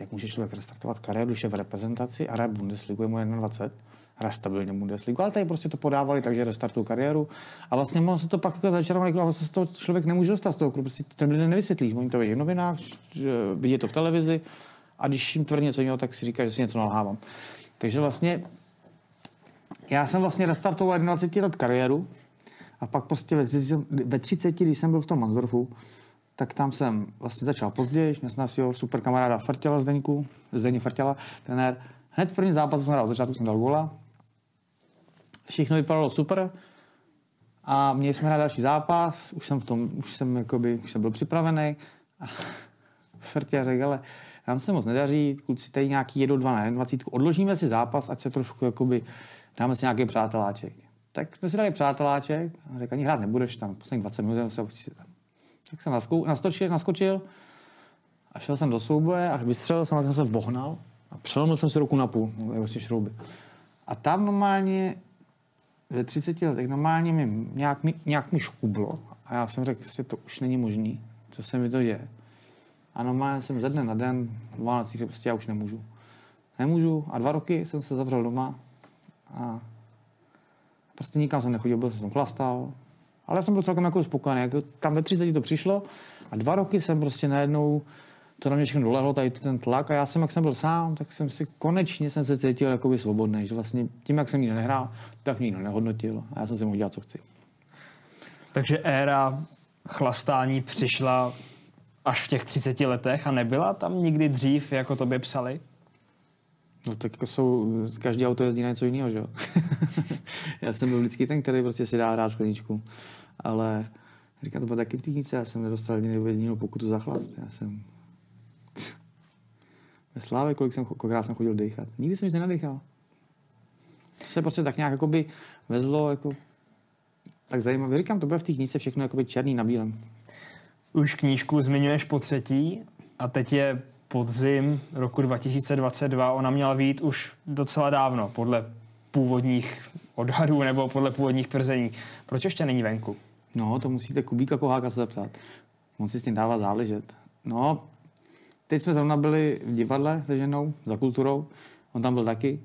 Jak může člověk restartovat kariéru, když je v reprezentaci a hraje Bundesligu, je mu 21, hraje stabilně Bundesligu, ale tady prostě to podávali, takže restartuju kariéru. A vlastně on se to pak začarovaný, ale se z toho člověk nemůže dostat z toho, prostě ten lidem nevysvětlíš. Oni to vidí v novinách, vidí to v televizi, a když jim tvrdí něco jiného, tak si říká, že si něco nalhávám. Takže vlastně já jsem vlastně restartoval 21 let kariéru a pak prostě ve 30, ve 30 když jsem byl v tom Mansdorfu, tak tam jsem vlastně začal později, měl jsem svého super kamaráda Fertěla Zdeňku, Zdeně Fertěla, trenér. Hned v první zápas jsem hrál, začátku jsem dal gola. Všechno vypadalo super. A měli jsme hrát další zápas, už jsem v tom, už jsem, jakoby, už jsem byl připravený. A <laughs> Fertěl řekl, ale nám se moc nedaří, kluci tady nějaký jedou dva na 20, odložíme si zápas, ať se trošku jakoby, dáme si nějaký přáteláček. Tak jsme si dali přáteláček. A řekl, ani hrát nebudeš tam, poslední 20 minut se Tak jsem naskou, nastočil, naskočil a šel jsem do souboje a vystřelil jsem, a jsem se vohnal a přelomil jsem si ruku na půl, vlastně šrouby. A tam normálně ve 30 letech normálně mi nějak, nějak mi škublo a já jsem řekl, že to už není možný, co se mi to děje. A normálně jsem ze dne na den, Vánocí, že prostě já už nemůžu. Nemůžu. A dva roky jsem se zavřel doma a prostě nikam jsem nechodil, byl jsem chlastal. Ale já jsem byl celkem jako spokojený. Jako tam ve 30 to přišlo a dva roky jsem prostě najednou to na mě všechno dolehlo, tady ten tlak a já jsem, jak jsem byl sám, tak jsem si konečně jsem se cítil jako svobodný, že vlastně tím, jak jsem nikdo nehrál, tak nikdo nehodnotil a já jsem si mohl dělat, co chci. Takže éra chlastání přišla až v těch 30 letech a nebyla tam nikdy dřív, jako to by psali? No tak jako jsou, každý auto jezdí na něco jiného, že jo? <laughs> já jsem byl vždycky ten, který prostě si dá hrát skleničku, ale říkám, to bylo taky v týdnice, já jsem nedostal ani jedinou pokutu za chlast, já jsem ve Slávě, kolik jsem, kolikrát jsem chodil dechat. Nikdy jsem nic nenadechal. To se prostě tak nějak jakoby vezlo, jako, tak zajímavé. Říkám, to bude v té knize všechno jakoby černý na bílém už knížku zmiňuješ po třetí a teď je podzim roku 2022. Ona měla být už docela dávno, podle původních odhadů nebo podle původních tvrzení. Proč ještě není venku? No, to musíte Kubíka Koháka se zeptat. On si s tím dává záležet. No, teď jsme zrovna byli v divadle se ženou, za kulturou. On tam byl taky,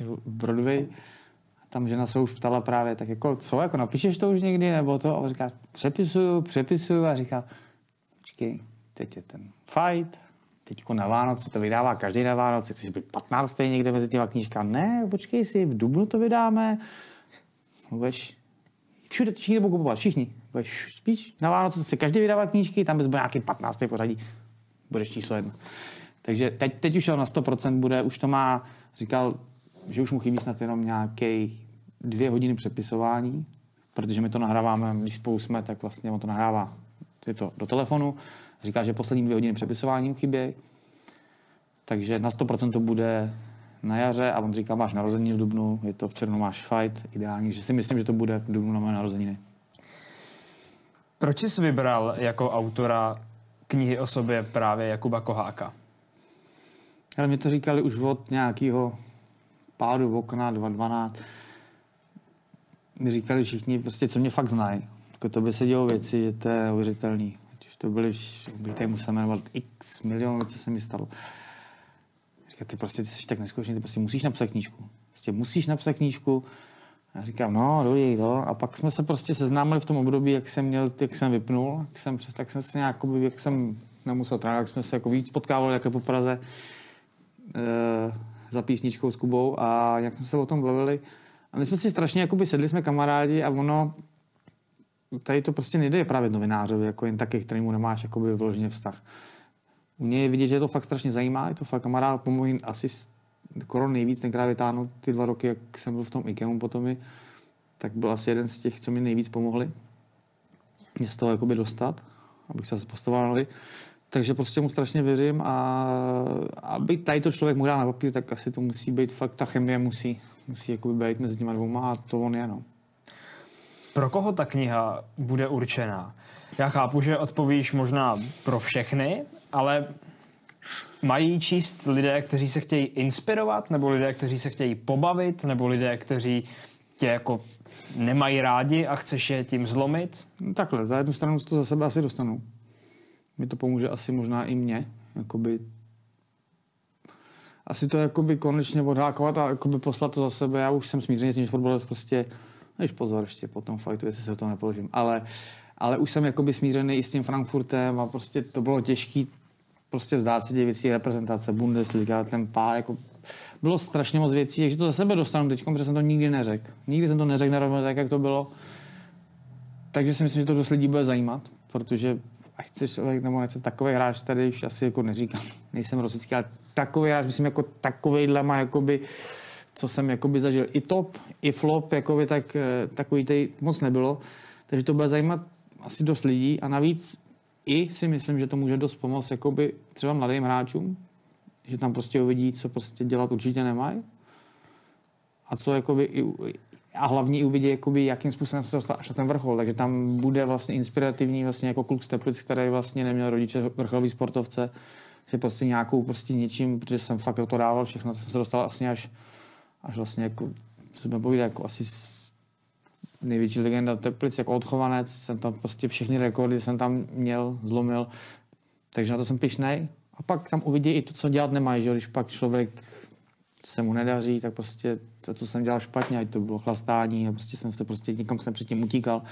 v Broadway. Tam žena se už ptala právě, tak jako, co, jako napíšeš to už někdy, nebo to? A on říká, přepisuju, přepisuju a říká, počkej, teď je ten fight, teď na Vánoce to vydává každý na Vánoce, chceš být 15. někde mezi těma knížka. Ne, počkej si, v Dubnu to vydáme. Budeš, všude všichni budou kupovat, všichni. Budeš spíš na Vánoce se každý vydává knížky, tam bys byl nějaký 15. pořadí. Budeš číslo jedno. Takže teď, teď už na 100% bude, už to má, říkal, že už mu chybí snad jenom nějaký dvě hodiny přepisování, protože my to nahráváme, když spolu jsme, tak vlastně on to nahrává je to do telefonu, říká, že poslední dvě hodiny přepisování chybějí. Takže na 100% to bude na jaře a on říká, máš narozeniny v Dubnu, je to v červnu, máš fight, ideální, že si myslím, že to bude v Dubnu na moje narozeniny. Proč jsi vybral jako autora knihy o sobě právě Jakuba Koháka? Ale mě to říkali už od nějakého pádu v okna 2012. Mi říkali všichni, prostě, co mě fakt znají. Jako to by se dělo věci, že to je neuvěřitelný. Když to byly, bych tady musel jmenovat x milionů, co se mi stalo. Říká, ty prostě ty jsi tak neskutečný, ty prostě musíš napsat knížku. Prostě musíš napsat knížku. Já říkám, no, dobrý, to. A pak jsme se prostě seznámili v tom období, jak jsem měl, jak jsem vypnul, jak jsem přes, tak jsem se nějak, jak jsem nemusel trénovat, jak jsme se jako víc potkávali jako po Praze e, za písničkou s Kubou a jak jsme se o tom bavili. A my jsme si strašně, jakoby sedli jsme kamarádi a ono, tady to prostě nejde právě novinářovi, jako jen taky, kterýmu nemáš jakoby vyloženě vztah. U něj je vidět, že je to fakt strašně zajímá, je to fakt kamarád, pomohl asi skoro nejvíc tenkrát vytáhnout ty dva roky, jak jsem byl v tom IKEMu potom, mi, tak byl asi jeden z těch, co mi nejvíc pomohli mě z toho jakoby dostat, abych se postoval takže prostě mu strašně věřím a aby tady to člověk mohl dát na papír, tak asi to musí být fakt, ta chemie musí, musí jakoby být mezi těma dvouma a to on je, no. Pro koho ta kniha bude určená? Já chápu, že odpovíš možná pro všechny, ale mají číst lidé, kteří se chtějí inspirovat, nebo lidé, kteří se chtějí pobavit, nebo lidé, kteří tě jako nemají rádi a chceš je tím zlomit? Takhle, za jednu stranu to za sebe asi dostanu mi to pomůže asi možná i mě, jakoby asi to jakoby konečně odhákovat a jakoby poslat to za sebe. Já už jsem smířený s tím, že fotbalist prostě, než pozor ještě po tom fajtu, jestli se to nepoložím, ale, ale už jsem jakoby smířený i s tím Frankfurtem a prostě to bylo těžké prostě vzdát se těch věcí, reprezentace, Bundesliga, ten pá, jako bylo strašně moc věcí, takže to za sebe dostanu teď, protože jsem to nikdy neřekl. Nikdy jsem to neřekl na tak, jak to bylo. Takže si myslím, že to dost lidí bude zajímat, protože ať chceš člověk nebo nechce takový hráč, tady už asi jako neříkám, nejsem rosický, ale takový hráč, myslím jako takovýhle má jakoby, co jsem jakoby zažil. I top, i flop, jakoby, tak eh, takový tady moc nebylo. Takže to bude zajímat asi dost lidí a navíc i si myslím, že to může dost pomoct jakoby třeba mladým hráčům, že tam prostě uvidí, co prostě dělat určitě nemají a co jakoby i, a hlavně uvidí, jakoby, jakým způsobem se dostal až na ten vrchol. Takže tam bude vlastně inspirativní vlastně jako kluk z Teplic, který vlastně neměl rodiče vrcholový sportovce, že prostě nějakou prostě něčím, protože jsem fakt to dával všechno, jsem se dostal vlastně až, až vlastně jako, co jsme povídali, jako asi největší legenda Teplic, jako odchovanec, jsem tam prostě všechny rekordy jsem tam měl, zlomil, takže na to jsem pišnej. A pak tam uvidí i to, co dělat nemají, že když pak člověk se mu nedaří, tak prostě to, co jsem dělal špatně, ať to bylo chlastání a prostě jsem se prostě někam jsem předtím utíkal.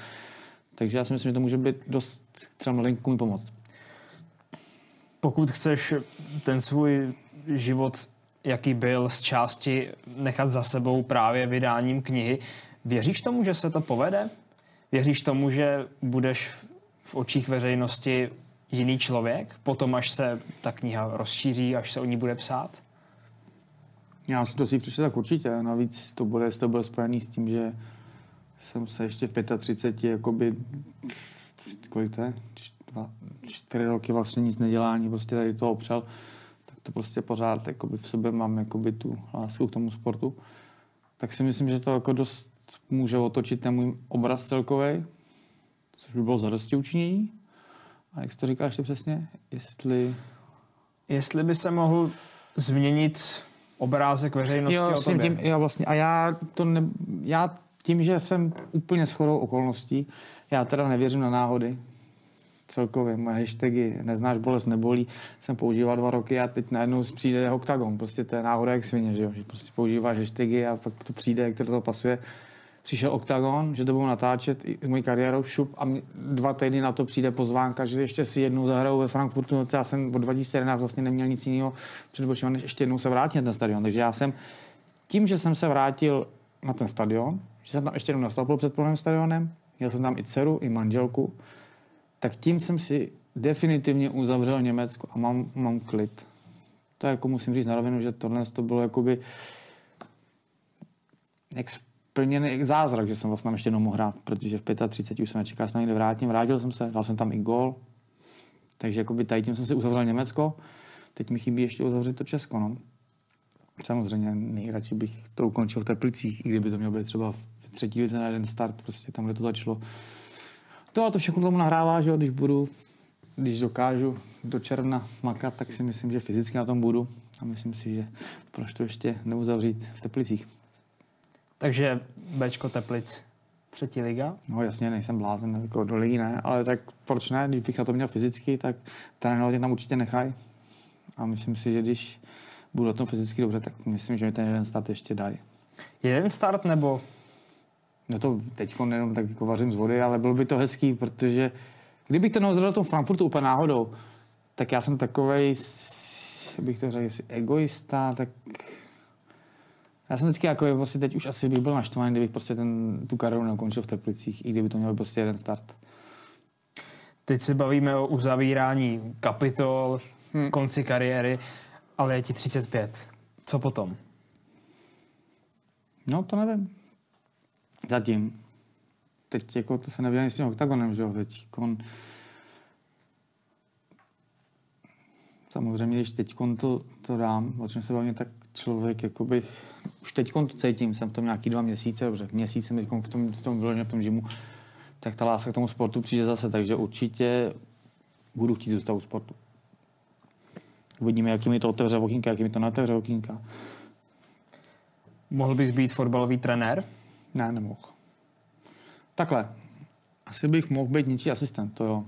Takže já si myslím, že to může být dost třeba malinkům pomoct. Pokud chceš ten svůj život, jaký byl z části, nechat za sebou právě vydáním knihy, věříš tomu, že se to povede? Věříš tomu, že budeš v očích veřejnosti jiný člověk, potom až se ta kniha rozšíří, až se o ní bude psát? Já si to si přišel tak určitě. Navíc to bude, to bude spojený s tím, že jsem se ještě v 35, jakoby, kolik to je? Dva, čtyři roky vlastně nic nedělání, prostě tady to opřel, tak to prostě pořád jakoby v sobě mám jakoby tu lásku k tomu sportu. Tak si myslím, že to jako dost může otočit ten můj obraz celkový, což by bylo zadosti učinění. A jak to říkáš ještě přesně? Jestli... Jestli by se mohl změnit obrázek veřejnosti jo, o tobě. Tím, jo, vlastně. A já, to ne, já tím, že jsem úplně shodou okolností, já teda nevěřím na náhody. Celkově moje hashtagy neznáš bolest nebolí, jsem používal dva roky a teď najednou přijde oktagon. Prostě to je náhoda jak svině, že jo? Že prostě používáš hashtagy a pak to přijde, jak to do toho pasuje přišel OKTAGON, že to budou natáčet s mojí kariérou šup a dva týdny na to přijde pozvánka, že ještě si jednou zahrajou ve Frankfurtu. No, já jsem od 2011 vlastně neměl nic jiného před očima, než ještě jednou se vrátit na ten stadion. Takže já jsem tím, že jsem se vrátil na ten stadion, že jsem tam ještě jednou nastoupil před plným stadionem, měl jsem tam i dceru, i manželku, tak tím jsem si definitivně uzavřel Německo a mám, mám klid. To jako musím říct na rovinu, že tohle to bylo jakoby plně zázrak, že jsem vlastně ještě jednou mohl hrát, protože v 35 už jsem nečekal, že se někde vrátím. Vrátil jsem se, dal jsem tam i gol. Takže jakoby tady tím jsem si uzavřel Německo. teď mi chybí ještě uzavřít to Česko, no. Samozřejmě nejradši bych to ukončil v Teplicích, i kdyby to mělo být třeba v třetí lize na jeden start, prostě tam, kde to začalo. To a to všechno tomu nahrává, že jo, když budu, když dokážu do června makat, tak si myslím, že fyzicky na tom budu a myslím si, že proč to ještě neuzavřít v Teplicích. Takže Bčko Teplic, třetí liga? No jasně, nejsem blázen, jako do ligy ne, ale tak proč ne, když bych na to měl fyzicky, tak trénovat tam určitě nechaj. A myslím si, že když budu na tom fyzicky dobře, tak myslím, že mi ten jeden start ještě dají. Jeden start nebo? No to teď jenom tak jako vařím z vody, ale bylo by to hezký, protože kdybych to neuzavřel tom Frankfurtu úplně náhodou, tak já jsem takovej, bych to řekl, jestli egoista, tak já jsem vždycky jako, prostě teď už asi bych byl naštvaný, kdybych prostě ten, tu kariéru neukončil v Teplicích, i kdyby to měl prostě jeden start. Teď se bavíme o uzavírání kapitol, hmm. konci kariéry, ale je ti 35. Co potom? No, to nevím. Zatím. Teď jako to se nevěděl s tím oktagonem, že jo, teď kon... Samozřejmě, když teď to, to dám, o čem se bavím, tak člověk jakoby, už teď to cítím, jsem v tom nějaký dva měsíce, dobře, měsíc jsem teď v tom, v tom, v tom žimu, tak ta láska k tomu sportu přijde zase, takže určitě budu chtít zůstat u sportu. Uvidíme, jaký mi to otevře okýnka, jaký mi to neotevře okýnka. Mohl bys být fotbalový trenér? Ne, nemohl. Takhle. Asi bych mohl být něčí asistent, to jo.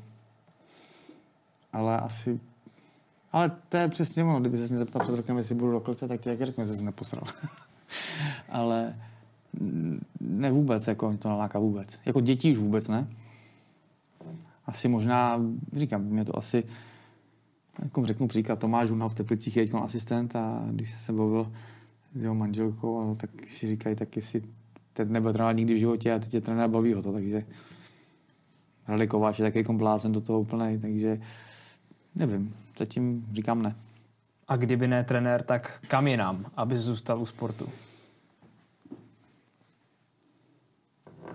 Ale asi... Ale to je přesně ono, kdyby se mě zeptal před rokem, jestli budu do klece, tak ti jak řeknu, že jsi neposral. <laughs> Ale ne vůbec, jako to naláká vůbec. Jako dětí už vůbec ne. Asi možná, říkám, mě to asi, jako řeknu příklad, Tomáš Unal v Teplicích je asistent a když se se bavil s jeho manželkou, tak si říkají, tak jestli teď nebude trénovat nikdy v životě a teď je trenér baví ho to, takže Radek je taky blázen do toho úplnej, takže nevím, zatím říkám ne. A kdyby ne trenér, tak kam je nám, aby zůstal u sportu?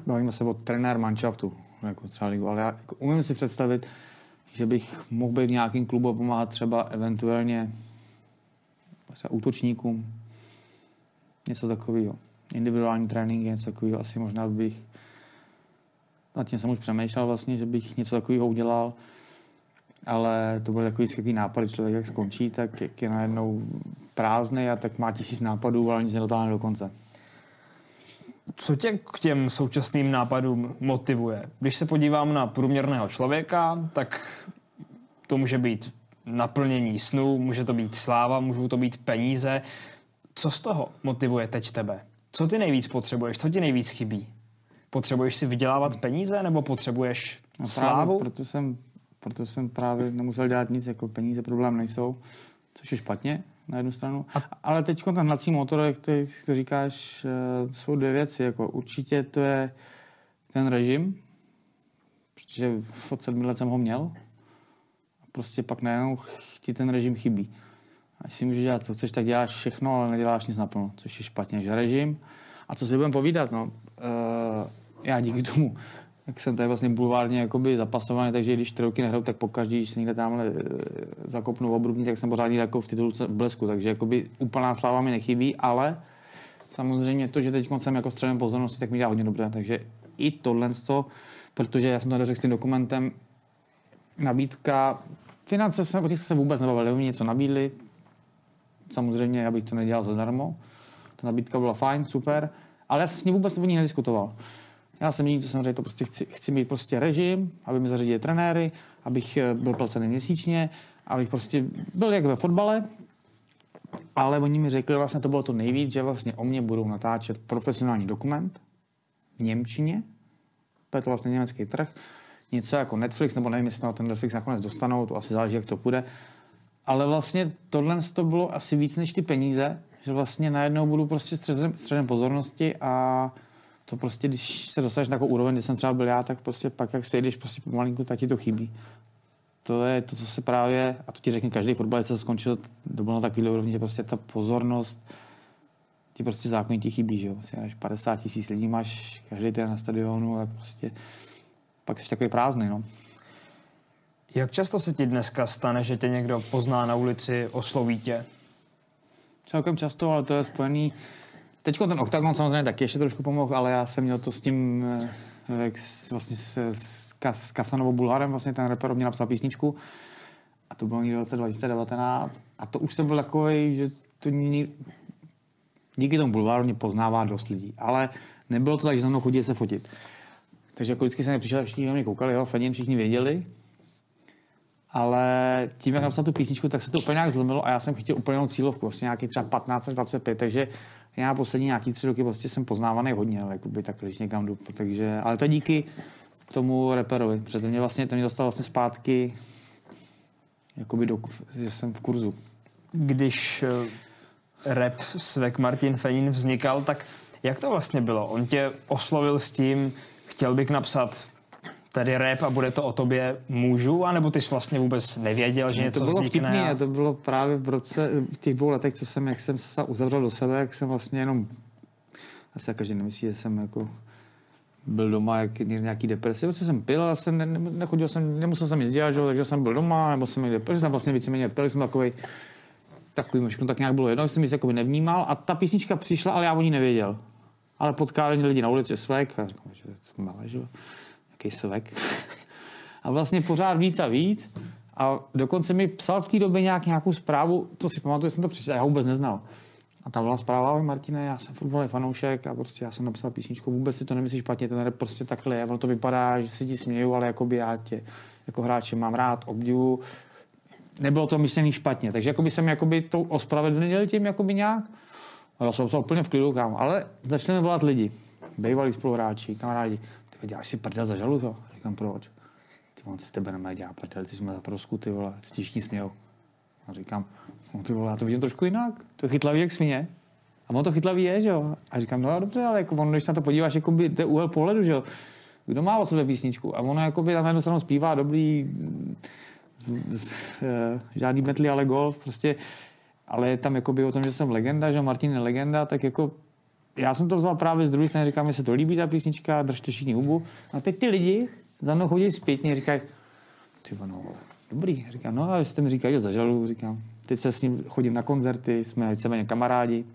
Bavíme se o trenér manšaftu, jako třeba ligu, ale já jako umím si představit, že bych mohl být v nějakým klubu a pomáhat třeba eventuálně třeba útočníkům, něco takového individuální trénink, něco takového, asi možná bych nad tím jsem už přemýšlel vlastně, že bych něco takového udělal, ale to byl takový skvělý nápad, člověk jak skončí, tak jak je najednou prázdný a tak má tisíc nápadů, ale nic nedotáhne do konce. Co tě k těm současným nápadům motivuje? Když se podívám na průměrného člověka, tak to může být naplnění snů, může to být sláva, můžou to být peníze. Co z toho motivuje teď tebe? Co ty nejvíc potřebuješ? Co ti nejvíc chybí? Potřebuješ si vydělávat peníze nebo potřebuješ no slávu? Proto jsem, proto jsem právě nemusel dělat nic, jako peníze problém nejsou, což je špatně na jednu stranu. A... Ale teď ten hnací motor, jak ty to říkáš, eh, jsou dvě věci. Jako určitě to je ten režim, protože od sedmi let jsem ho měl. A prostě pak najednou ti ten režim chybí. Až si můžeš dělat, co chceš, tak děláš všechno, ale neděláš nic naplno, což je špatně. Že režim. A co si budeme povídat, no, uh, já díky tomu, jak jsem tady vlastně bulvárně jakoby zapasovaný, takže když tři roky nehraju, tak pokaždý, když se někde tamhle uh, zakopnu v obrubní, tak jsem pořád jako v titulce blesku, takže jakoby úplná sláva mi nechybí, ale samozřejmě to, že teď jsem jako středem pozornosti, tak mi dělá hodně dobře, takže i tohle, protože já jsem to řekl s tím dokumentem, nabídka, finance se, o těch se vůbec nebavili, oni něco nabídli, Samozřejmě, já bych to nedělal zadarmo. Ta nabídka byla fajn, super, ale já jsem s ní vůbec o ní nediskutoval. Já jsem jsem řekl, to prostě chci, chci mít prostě režim, aby mi zařídili trenéry, abych eh, byl placený měsíčně, abych prostě byl jak ve fotbale, ale oni mi řekli, vlastně to bylo to nejvíc, že vlastně o mě budou natáčet profesionální dokument v Němčině, to je to vlastně německý trh, něco jako Netflix, nebo nevím, jestli na ten Netflix nakonec dostanou, to asi záleží, jak to půjde, ale vlastně tohle to bylo asi víc než ty peníze, že vlastně najednou budu prostě středem, středem pozornosti a to prostě, když se dostaneš na takovou úroveň, kde jsem třeba byl já, tak prostě pak, jak se jdeš prostě pomalinku, tak ti to chybí. To je to, co se právě, a to ti řekne každý fotbalista, co skončil, to bylo na takový úrovni, že prostě ta pozornost ti prostě zákonitě chybí, že jo. Si 50 tisíc lidí máš každý den na stadionu a prostě pak jsi takový prázdný, no. Jak často se ti dneska stane, že tě někdo pozná na ulici, osloví tě? Celkem často, ale to je spojený... Teď ten OKTAGON samozřejmě taky ještě trošku pomohl, ale já jsem měl to s tím, eh, jak s, vlastně se, s, Kas, Kasanovou Bulharem, vlastně ten rapper mě napsal písničku. A to bylo někdy v roce 2019 a to už jsem byl takový, že to ní, díky tomu bulváru mě poznává dost lidí, ale nebylo to tak, že za mnou chodí se fotit. Takže jako vždycky jsem přišel, všichni na mě koukali, jo, Fenin všichni věděli, ale tím, jak napsal tu písničku, tak se to úplně nějak zlomilo a já jsem chtěl úplně cílovku, vlastně nějaký třeba 15 až 25, takže já poslední nějaký tři roky vlastně jsem poznávaný hodně, ale jakoby tak, když někam jdu, takže, ale to díky tomu reperovi, protože ten mě vlastně, ten mě dostal vlastně zpátky, jakoby do, že jsem v kurzu. Když eh, rap Svek Martin Fenin vznikal, tak jak to vlastně bylo? On tě oslovil s tím, chtěl bych napsat tady rap a bude to o tobě můžu, anebo ty jsi vlastně vůbec nevěděl, že něco to bylo vznikne? Vtipný, a... To bylo právě v roce, v těch dvou letech, co jsem, jak jsem se uzavřel do sebe, jak jsem vlastně jenom, asi každý nemyslí, že jsem jako byl doma jak nějaký depresi. Vlastně jsem pil, ale jsem ne, ne, nechodil jsem, nemusel jsem nic dělat, že? takže jsem byl doma, nebo jsem někde, protože jsem vlastně víceméně pil, jsem takový takový možná tak nějak bylo jedno, jsem nic jako nevnímal a ta písnička přišla, ale já o ní nevěděl. Ale potkali lidi na ulici svek a říkám, že to malé, že svek. A vlastně pořád víc a víc. A dokonce mi psal v té době nějak, nějakou zprávu, to si pamatuju, jsem to přišel, já vůbec neznal. A tam byla zpráva, ahoj Martine, já jsem fotbalový fanoušek a prostě já jsem napsal písničku, vůbec si to nemyslíš špatně, ten rap prostě takhle je, ono to vypadá, že si ti směju, ale jakoby já tě jako hráče mám rád, obdivu. Nebylo to myšlený špatně, takže jakoby jsem jakoby to ospravedlnil tím jakoby nějak. A já jsem se úplně v klidu, kam. ale začneme volat lidi, bývalí spoluhráči, kamarádi. Ty děláš si prdel za žalu, jo? Říkám, proč? Ty on se s tebe nemá dělat prdel, ty jsme za trosku, ty vole, všichni smějou. A říkám, no ty vole, já to vidím trošku jinak. To je chytlavý jak svině. A on to chytlavý je, že jo? A říkám, no dobře, ale jako ono, když se na to podíváš, jako by, to je úhel pohledu, že jo? Kdo má o sebe písničku? A ono jako by tam jednu stranu zpívá dobrý, z, z, uh, žádný metly, ale golf, prostě, ale je tam jako by o tom, že jsem legenda, že Martin je legenda, tak jako já jsem to vzal právě z druhé strany, říkám, mi se to líbí ta písnička, držte všichni hubu. A teď ty lidi za mnou chodí zpětně, říkají, ty no, dobrý. Říkám, no a jste mi říkali, že zažalu, říkám. Teď se s ním chodím na koncerty, jsme víceméně kamarádi.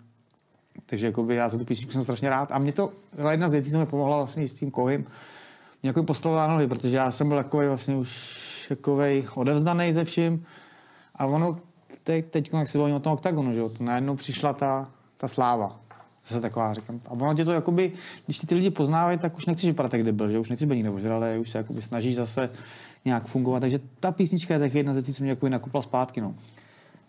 Takže jakoby, já za tu písničku jsem strašně rád. A mě to jedna z věcí, co mi pomohla vlastně s tím kohym. Mě jako postavila nohy, protože já jsem byl takový vlastně už takový odevzdaný ze vším. A ono teď, teď jak se bavím o tom oktagonu, že to najednou přišla ta, ta sláva. Zase taková, říkám. A ono tě to jakoby, když ty, ty lidi poznávají, tak už nechceš vypadat jak debil, že už nechceš být nikdo ale už se jakoby snažíš zase nějak fungovat. Takže ta písnička je taky jedna z věcí, co mě jakoby nakupla zpátky. No.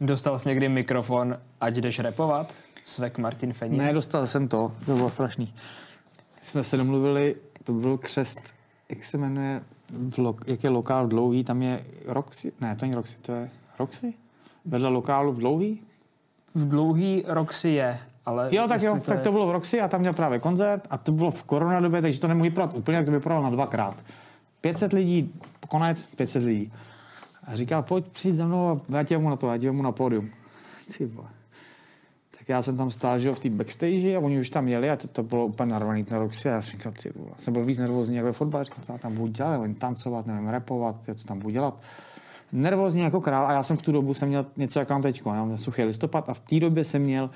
Dostal jsi někdy mikrofon, ať jdeš repovat? Svek Martin Fenin? Ne, dostal jsem to, to bylo strašný. Jsme se domluvili, to byl křest, jak se jmenuje, lo, jak je lokál v Dlouhý, tam je Roxy, ne, to není Roxy, to je Roxy? Vedle lokálu v Dlouhý? V Dlouhý Roxy je, ale... Jo, tak jo, to tak je... to bylo v Roxy a tam měl právě koncert a to bylo v koronadobě, takže to nemohl vypadat úplně, jak to vypadalo na dvakrát. 500 lidí, konec, 500 lidí. A říkal, pojď přijít za mnou a já tě mu na to, já tě mu na pódium. Ty vole. Tak já jsem tam stál, že v té backstage a oni už tam jeli a to, to bylo úplně narvaný ten Roxy a já jsem říkal, ty vole. Jsem byl víc nervózní jako ve fotbale, říkal, co já tam budu dělat, nevím, tancovat, nevím, repovat, co tam budu dělat. Nervózní jako král a já jsem v tu dobu jsem měl něco, jak mám teď, já měl suchý listopad a v té době jsem měl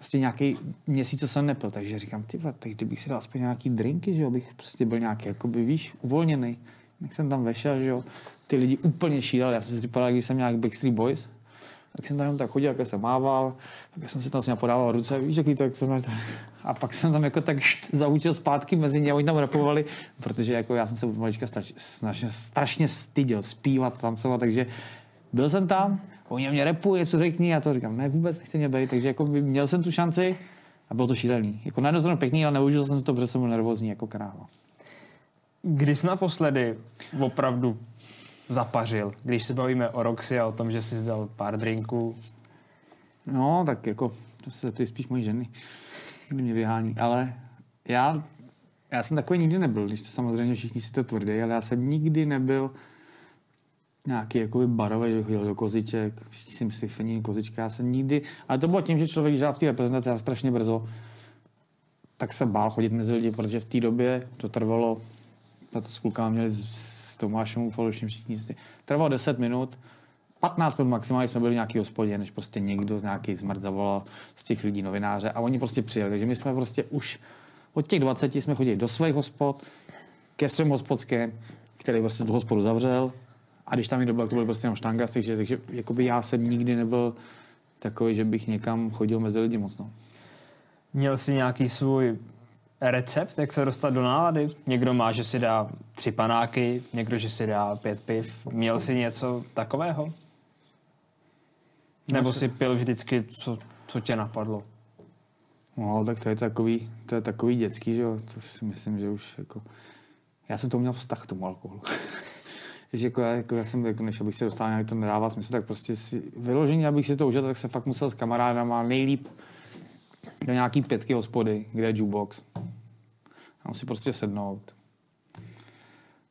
prostě nějaký měsíc, co jsem nepil, takže říkám, ty tak kdybych si dal aspoň nějaký drinky, že jo, bych prostě byl nějaký, jakoby, víš, uvolněný. Jak jsem tam vešel, že jo, ty lidi úplně šílel, já jsem si říkal, když jsem nějak Backstreet Boys, tak jsem tam jenom tak chodil, jak jsem mával, tak jsem si tam s podával ruce, víš, jaký to, jak to znáš. A pak jsem tam jako tak zaučil zpátky mezi ně, oni tam rapovali, protože jako já jsem se od malička strašně, strašně styděl zpívat, tancovat, takže byl jsem tam, oni mě repují, něco řekni, já to říkám, ne, vůbec nechci mě být, takže jako by měl jsem tu šanci a bylo to šílený. Jako na jednu stranu pěkný, ale neužil jsem si to, protože jsem byl nervózní jako kráva. Když jsi naposledy opravdu zapařil, když se bavíme o Roxy a o tom, že jsi zdal pár drinků? No, tak jako, to, se, to je spíš mojí ženy, kdy mě vyhání, ale já, já jsem takový nikdy nebyl, když to samozřejmě všichni si to tvrdí, ale já jsem nikdy nebyl nějaký jakoby barový, že chodil do koziček, všichni si myslí, fenín, kozička, já jsem nikdy, ale to bylo tím, že člověk, když v té reprezentaci strašně brzo, tak se bál chodit mezi lidi, protože v té době to trvalo, to s klukama měli Tomášem Falošem všichni. Trvalo 10 minut, 15 minut maximálně jsme byli v nějaký hospodě, než prostě někdo, nějaký zmrt zavolal z těch lidí novináře a oni prostě přijeli. Takže my jsme prostě už od těch 20 jsme chodili do svých hospod, ke svým hospodským, který prostě tu hospodu zavřel a když tam někdo byl, to byl prostě jenom štanga, takže, takže jakoby já jsem nikdy nebyl takový, že bych někam chodil mezi lidi moc. No. Měl jsi nějaký svůj recept, jak se dostat do nálady? Někdo má, že si dá tři panáky, někdo, že si dá pět piv. Měl jsi něco takového? Nebo si pil vždycky, co, co tě napadlo? No, tak to je takový, to je takový dětský, že jo, to si myslím, že už jako... Já jsem to měl vztah k tomu alkoholu. <laughs> že jako, já, jako, já jsem, jako, než abych se dostal nějak to nedává smysl, tak prostě si vyloženě, abych si to užil, tak jsem fakt musel s kamarádama nejlíp do nějaký pětky hospody, kde je jukebox. Tam si prostě sednout.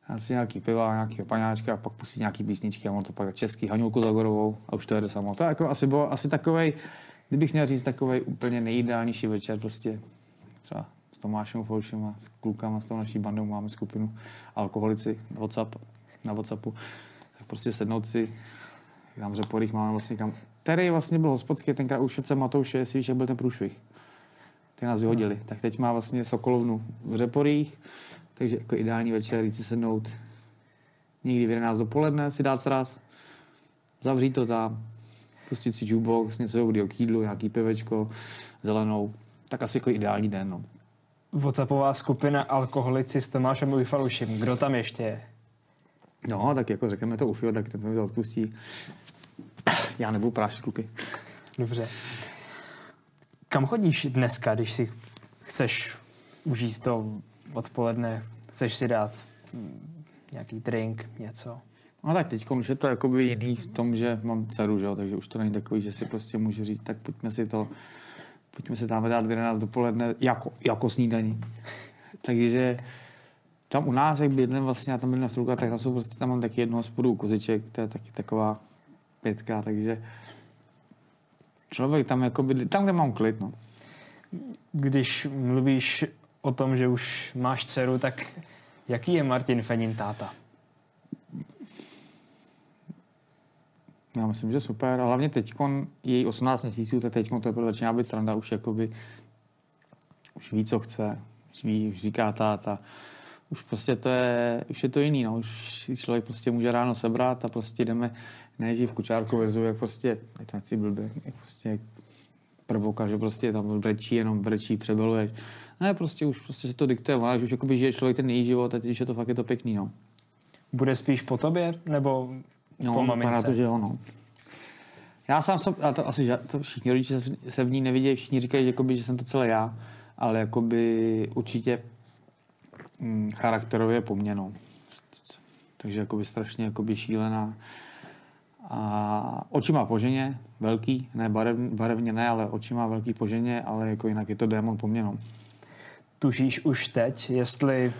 Já si nějaký piva, nějaký paňáčka a pak pustit nějaký písničky a ono to pak český Haňulku Zagorovou a už to jede samo. To je jako asi bylo asi takovej, kdybych měl říct takový úplně nejideálnější večer, prostě třeba s Tomášem Folšem a s klukama, s tou naší bandou máme skupinu alkoholici WhatsApp, na WhatsAppu, tak prostě sednout si, tam v Řeporích máme vlastně kam, který vlastně byl hospodský, tenkrát už se Matouše, jestli víš, jak byl ten průšvih. Ty nás vyhodili. Tak teď má vlastně Sokolovnu v Řeporích, takže jako ideální večer, jít si sednout někdy v 11 dopoledne, si dát sraz, zavřít to tam, pustit si jukebox, něco dobrýho k jídlu, nějaký pivečko, zelenou. Tak asi jako ideální den. No. Whatsappová skupina Alkoholici s Tomášem Ujfalušem. Kdo tam ještě je? No, tak jako řekneme to Ufio, tak ten to mi to odpustí. Já nebudu prášit kluky. Dobře. Kam chodíš dneska, když si chceš užít to odpoledne, chceš si dát nějaký drink, něco? No tak teď už je to jakoby jiný v tom, že mám dceru, že takže už to není takový, že si prostě můžu říct, tak pojďme si to, pojďme si tam dát v 11 dopoledne jako, jako snídaní. takže tam u nás, jak bydlím vlastně, já tam bydlím na Sulka, tak tam jsou prostě, tam mám taky jednu hospodu koziček, to je taky taková pětka, takže člověk tam jakoby, tam, kde mám klid, no. Když mluvíš o tom, že už máš dceru, tak jaký je Martin Fenin táta? Já myslím, že super. A hlavně teď, její 18 měsíců, tak teď to je začíná být sranda, už jakoby, už ví, co chce, už ví, už říká táta. Už prostě to je, už je to jiný, no. Už si člověk prostě může ráno sebrat a prostě jdeme, neží v kučárku vezu, jak prostě, je to nechci blbě, jak prostě prvoka, že prostě tam brečí, jenom brečí, přebeluje. Ne, prostě už prostě si to diktuje, ona už jakoby žije člověk ten její život a teď je to fakt je to pěkný, no. Bude spíš po tobě, nebo No, po mamince? to, že jo, no. Já sám jsem, a to asi ža- to všichni rodiče se v- se v ní nevidějí, všichni říkají, jakoby, že jsem to celé já, ale jakoby určitě mm, charakterově po mně, no. Takže jakoby strašně jakoby šílená. A oči má po ženě, velký, ne barev, barevně ne, ale oči má velký po ženě, ale jako jinak je to démon po mně, no. Tužíš už teď, jestli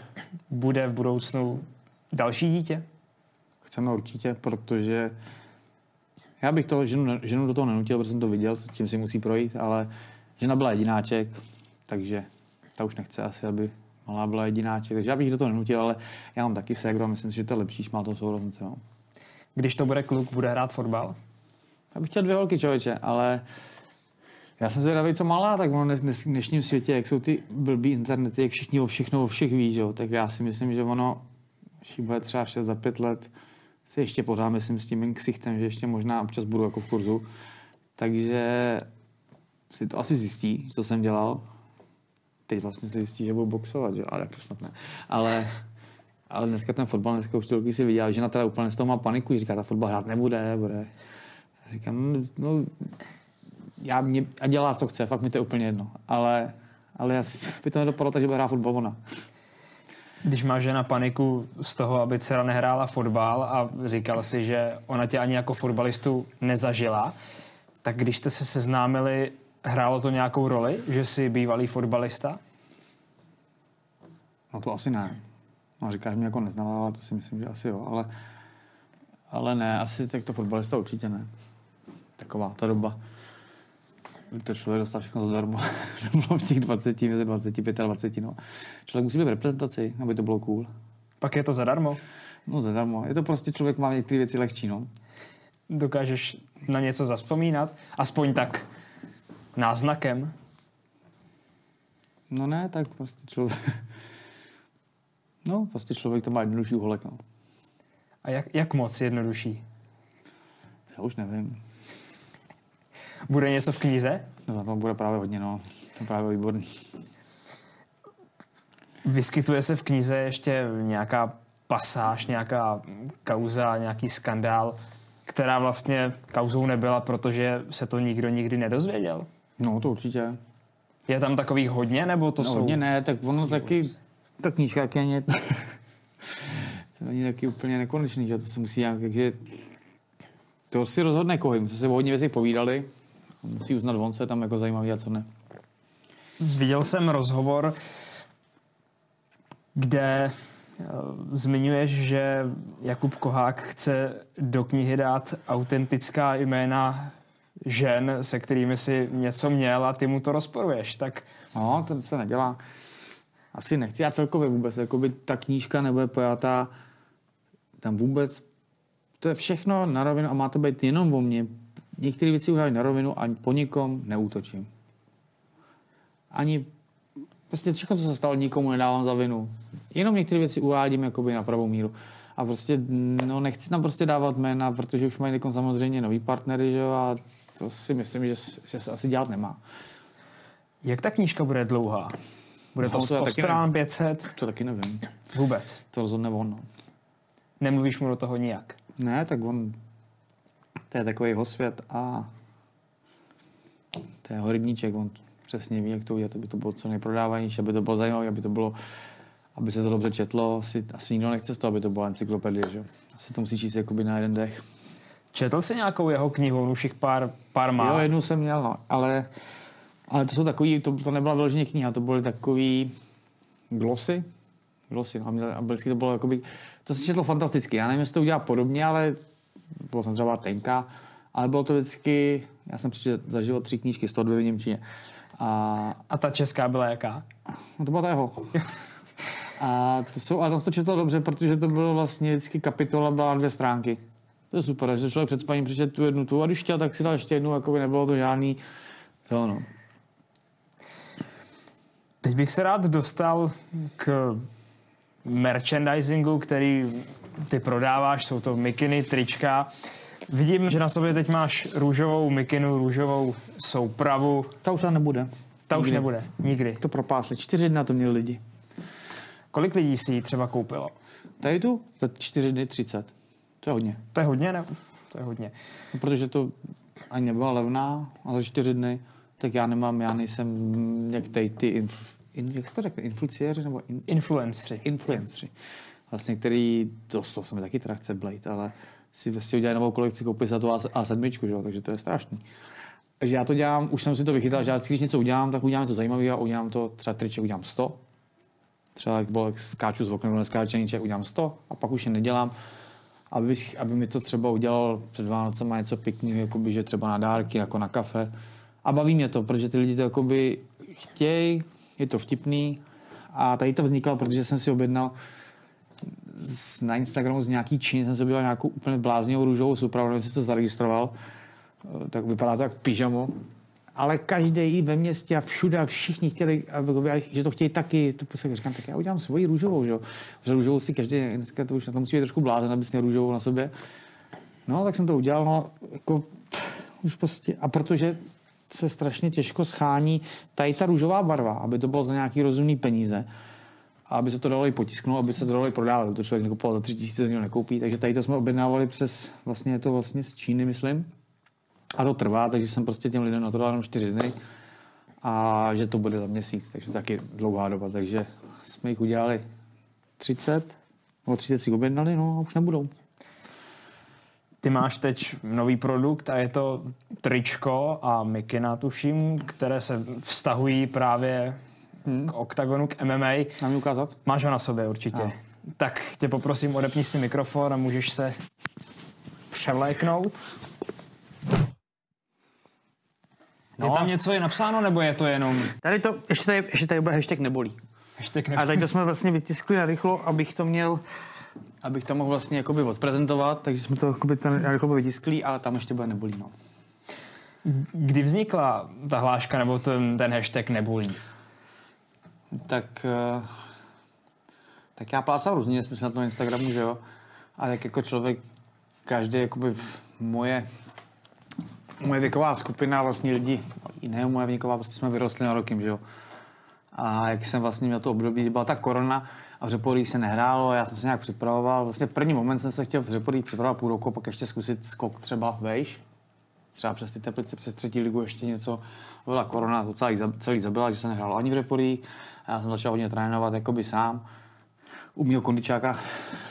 bude v budoucnu další dítě? Chceme určitě, protože já bych to ženu, ženu do toho nenutil, protože jsem to viděl, tím si musí projít, ale žena byla jedináček, takže ta už nechce asi, aby malá byla jedináček, takže já bych do toho nenutil, ale já mám taky ségru a myslím si, že to je lepší, když má toho sourozence. No. Když to bude kluk, bude hrát fotbal? Já bych chtěl dvě holky, člověče, ale já jsem zvědavý, co malá, tak ono v dnešním světě, jak jsou ty blbý internety, jak všichni o všechno o všech ví, že jo, tak já si myslím, že ono, když bude třeba 6 za 5 let, si ještě pořád myslím s tím ksichtem, že ještě možná občas budu jako v kurzu, takže si to asi zjistí, co jsem dělal. Teď vlastně se zjistí, že budu boxovat, že? ale tak to snad ne. Ale, ale dneska ten fotbal, dneska už ty si viděl, že na teda úplně z toho má paniku, říká, ta fotbal hrát nebude, bude. A říkám, no, no já mě, a dělá, co chce, fakt mi to je úplně jedno. Ale, ale já <laughs> by to nedopadlo tak, že bude hrát fotbal ona. Když má žena paniku z toho, aby dcera nehrála fotbal a říkal si, že ona tě ani jako fotbalistu nezažila, tak když jste se seznámili, hrálo to nějakou roli, že jsi bývalý fotbalista? No to asi ne. No říká, že mě jako neznala, ale to si myslím, že asi jo. Ale, ale ne, asi tak to fotbalista určitě ne. Taková ta doba. To člověk dostal všechno zdarma. <laughs> to bylo v těch 20, mezi 25 a 20. No. Člověk musí být v reprezentaci, aby to bylo cool. Pak je to zadarmo. No zadarmo. Je to prostě člověk má některé věci lehčí, no. Dokážeš na něco zaspomínat? Aspoň tak náznakem? No ne, tak prostě člověk... <laughs> No, prostě člověk to má jednodušší uholek, no. A jak, jak moc jednodušší? Já už nevím. Bude něco v knize? No za to bude právě hodně, no. To je právě výborný. Vyskytuje se v knize ještě nějaká pasáž, nějaká kauza, nějaký skandál, která vlastně kauzou nebyla, protože se to nikdo nikdy nedozvěděl? No, to určitě. Je tam takových hodně, nebo to no, jsou... hodně ne, tak ono taky, ta knížka jak je <laughs> to není taky úplně nekonečný, že to se musí nějak, takže to si rozhodne koho. My jsme se o hodně věcí povídali, musí uznat on, co je tam jako zajímavý a co ne. Viděl jsem rozhovor, kde eh, zmiňuješ, že Jakub Kohák chce do knihy dát autentická jména žen, se kterými si něco měl a ty mu to rozporuješ, tak... No, to se nedělá. Asi nechci. Já celkově vůbec, jakoby ta knížka nebude pojatá tam vůbec, to je všechno na rovinu a má to být jenom o mně. Některé věci udělají na rovinu a po nikom neútočím. Ani prostě všechno, co se stalo, nikomu nedávám za vinu. Jenom některé věci uvádím jakoby na pravou míru. A prostě, no nechci tam prostě dávat jména, protože už mají samozřejmě nový partnery, že jo, a to si myslím, že, že se asi dělat nemá. Jak ta knížka bude dlouhá? Bude to, no, to 100 strán, 500? To taky nevím. Vůbec? To rozhodne on. No. Nemluvíš mu do toho nijak? Ne, tak on, to je takový jeho svět a to je jeho rybníček, on přesně ví, jak to udělat, aby to bylo co nejprodávanější, aby to bylo zajímavé, aby to bylo, aby se to dobře četlo. Asi, asi nikdo nechce z toho, aby to byla encyklopedie, že? Asi to musí číst jakoby na jeden dech. Četl jsi nějakou jeho knihu, už jich pár, pár má? Jo, jednu jsem měl, no, ale, ale to jsou takový, to, to nebyla vyloženě kniha, to byly takový glosy, glosy, no, a, měl, a vždycky to bylo jakoby, to se četlo fantasticky, já nevím, jestli to udělá podobně, ale bylo jsem třeba tenka, ale bylo to vždycky, já jsem přečetl za život tři knížky, z toho dvě v Němčině. A, a ta česká byla jaká? No to byla ta jeho. <laughs> A to jsou, a tam to četl dobře, protože to bylo vlastně vždycky kapitola, byla dvě stránky. To je super, že člověk před spaním přečet tu jednu tu a když chtěl, tak si dal ještě jednu, jako by nebylo to žádný, to no. Teď bych se rád dostal k merchandisingu, který ty prodáváš, jsou to mikiny, trička. Vidím, že na sobě teď máš růžovou mikinu, růžovou soupravu. Ta už nebude. Ta nikdy. už nebude, nikdy. To propásli. Čtyři dny na to měli lidi. Kolik lidí si ji třeba koupilo? Tady tu? Za čtyři dny třicet. To je hodně. To je hodně, ne? To je hodně. No, protože to ani nebyla levná, a za čtyři dny, tak já nemám, já nejsem jak tady ty, inf, in, jak to řekne, influenciéři nebo in, influenceri. Influenceri. Vlastně, který, to, to se mi taky teda chce blejt, ale si vlastně udělají novou kolekci, koupit za tu A7, že? takže to je strašný. Takže já to dělám, už jsem si to vychytal, že já když něco udělám, tak udělám to zajímavé a udělám to třeba triček, udělám 100. Třeba jak bylo, jak skáču z okna, neskáčení, udělám 100 a pak už je nedělám abych, aby mi to třeba udělal před Vánocem něco pěkného, jakoby, že třeba na dárky, jako na kafe. A baví mě to, protože ty lidi to jakoby chtějí, je to vtipný. A tady to vzniklo, protože jsem si objednal na Instagramu z nějaký Číny, jsem si objednal nějakou úplně bláznivou růžovou soupravu, nevím, jestli to zaregistroval, tak vypadá to jak pyžamo ale každý ve městě a všude a všichni chtěli, že to chtějí taky. To prostě říkám, tak já udělám svoji růžovou, že? že růžovou si každý, dneska to už na to musí být trošku blázen, aby si měl růžovou na sobě. No, tak jsem to udělal, no, jako, už prostě, a protože se strašně těžko schání tady ta růžová barva, aby to bylo za nějaký rozumný peníze, a aby se to dalo i potisknout, aby se to dalo i prodávat. To člověk nekupoval za tři tisíce, to nekoupí. Takže tady to jsme objednávali přes, vlastně je to vlastně z Číny, myslím. A to trvá, takže jsem prostě těm lidem na to dal jenom čtyři dny a že to bude za měsíc, takže taky dlouhá doba. Takže jsme jich udělali 30, nebo 30 si objednali, no a už nebudou. Ty máš teď nový produkt a je to tričko a mikina, tuším, které se vztahují právě hmm. k oktagonu, k MMA. Mám ukázat? Máš ho na sobě určitě. A. Tak tě poprosím, odepni si mikrofon a můžeš se převléknout. No. Je tam něco je napsáno, nebo je to jenom... Tady to, ještě tady, ještě tady bude hashtag nebolí. Hashtag nebolí. A tady to jsme vlastně vytiskli na rychlo, abych to měl abych to mohl vlastně jakoby odprezentovat, takže jsme to jakoby ten, jakoby vytiskli, ale tam ještě bude nebolí. No. Kdy vznikla ta hláška nebo ten, ten hashtag nebolí? Tak, eh, tak já plácal různě, jsme se na tom Instagramu, že jo. A tak jako člověk, každý jakoby moje moje věková skupina vlastně lidi, ne moje věková, prostě jsme vyrostli na rokem, že jo. A jak jsem vlastně měl to období, byla ta korona a v Řepolích se nehrálo, já jsem se nějak připravoval. Vlastně první moment jsem se chtěl v Řepolích připravovat půl roku, pak ještě zkusit skok třeba vejš, třeba přes ty teplice, přes třetí ligu ještě něco. Byla korona, to celý, celý zabila, že se nehrálo ani v Řepolích. Já jsem začal hodně trénovat jakoby sám. U mého kondičáka,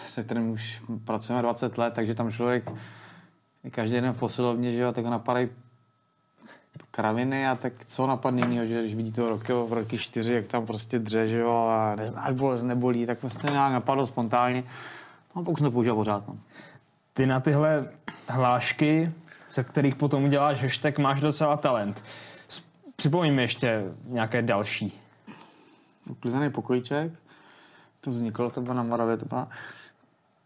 se kterým už pracujeme 20 let, takže tam člověk každý den v posilovně, že jo, tak ho napadají kraviny a tak co napadne jiného, že když vidí toho roky, v roky čtyři, jak tam prostě dře, že jo, a neznáš bolest, nebolí, tak vlastně nějak napadlo spontánně. No, pokud jsem to použil pořád. No. Ty na tyhle hlášky, ze kterých potom uděláš hashtag, máš docela talent. Připomíň mi ještě nějaké další. Uklizený pokojíček, to vzniklo, to bylo na Moravě, to byla,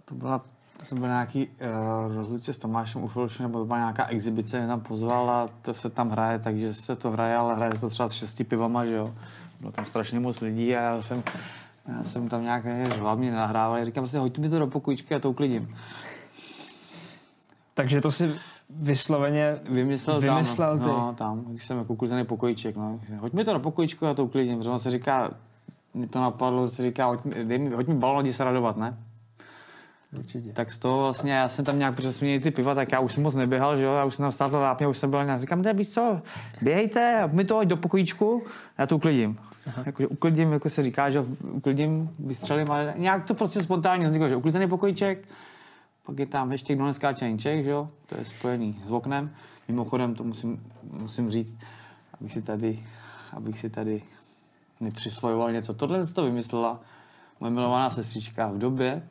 to byla jsem byl nějaký uh, rozlučce s Tomášem Ufilšem, nebo to byla nějaká exibice, mě tam pozval a to se tam hraje, takže se to hraje, ale hraje to třeba s šesti pivama, že jo. Bylo tam strašně moc lidí a já jsem, já jsem tam nějak hlavně nahrával a říkám si, hoďte mi to do pokojíčky a to uklidím. Takže to si vysloveně vymyslel, vymyslel tam, ty. no, tam, když jsem jako uklizený pokojíček, no. Hoď mi to do pokojíčku a to uklidím, protože on se říká, mi to napadlo, se říká, hoď mi, dej mi, hoď mi balon, se radovat, ne? Určitě. Tak z toho vlastně, já jsem tam nějak přesměnil ty piva, tak já už jsem moc neběhal, že jo, já už jsem tam stál vápně, už jsem byl nějak, říkám, ne, víš co, běhejte, mi to do pokojíčku, já to uklidím. Jakože uklidím, jako se říká, že uklidím, vystřelím, ale nějak to prostě spontánně vzniklo, že uklizený pokojíček, pak je tam ještě kdo neskáče Čech, že jo, to je spojený s oknem. Mimochodem, to musím, musím říct, abych si tady, abych si tady nepřisvojoval něco. Tohle to vymyslela moje milovaná sestřička v době,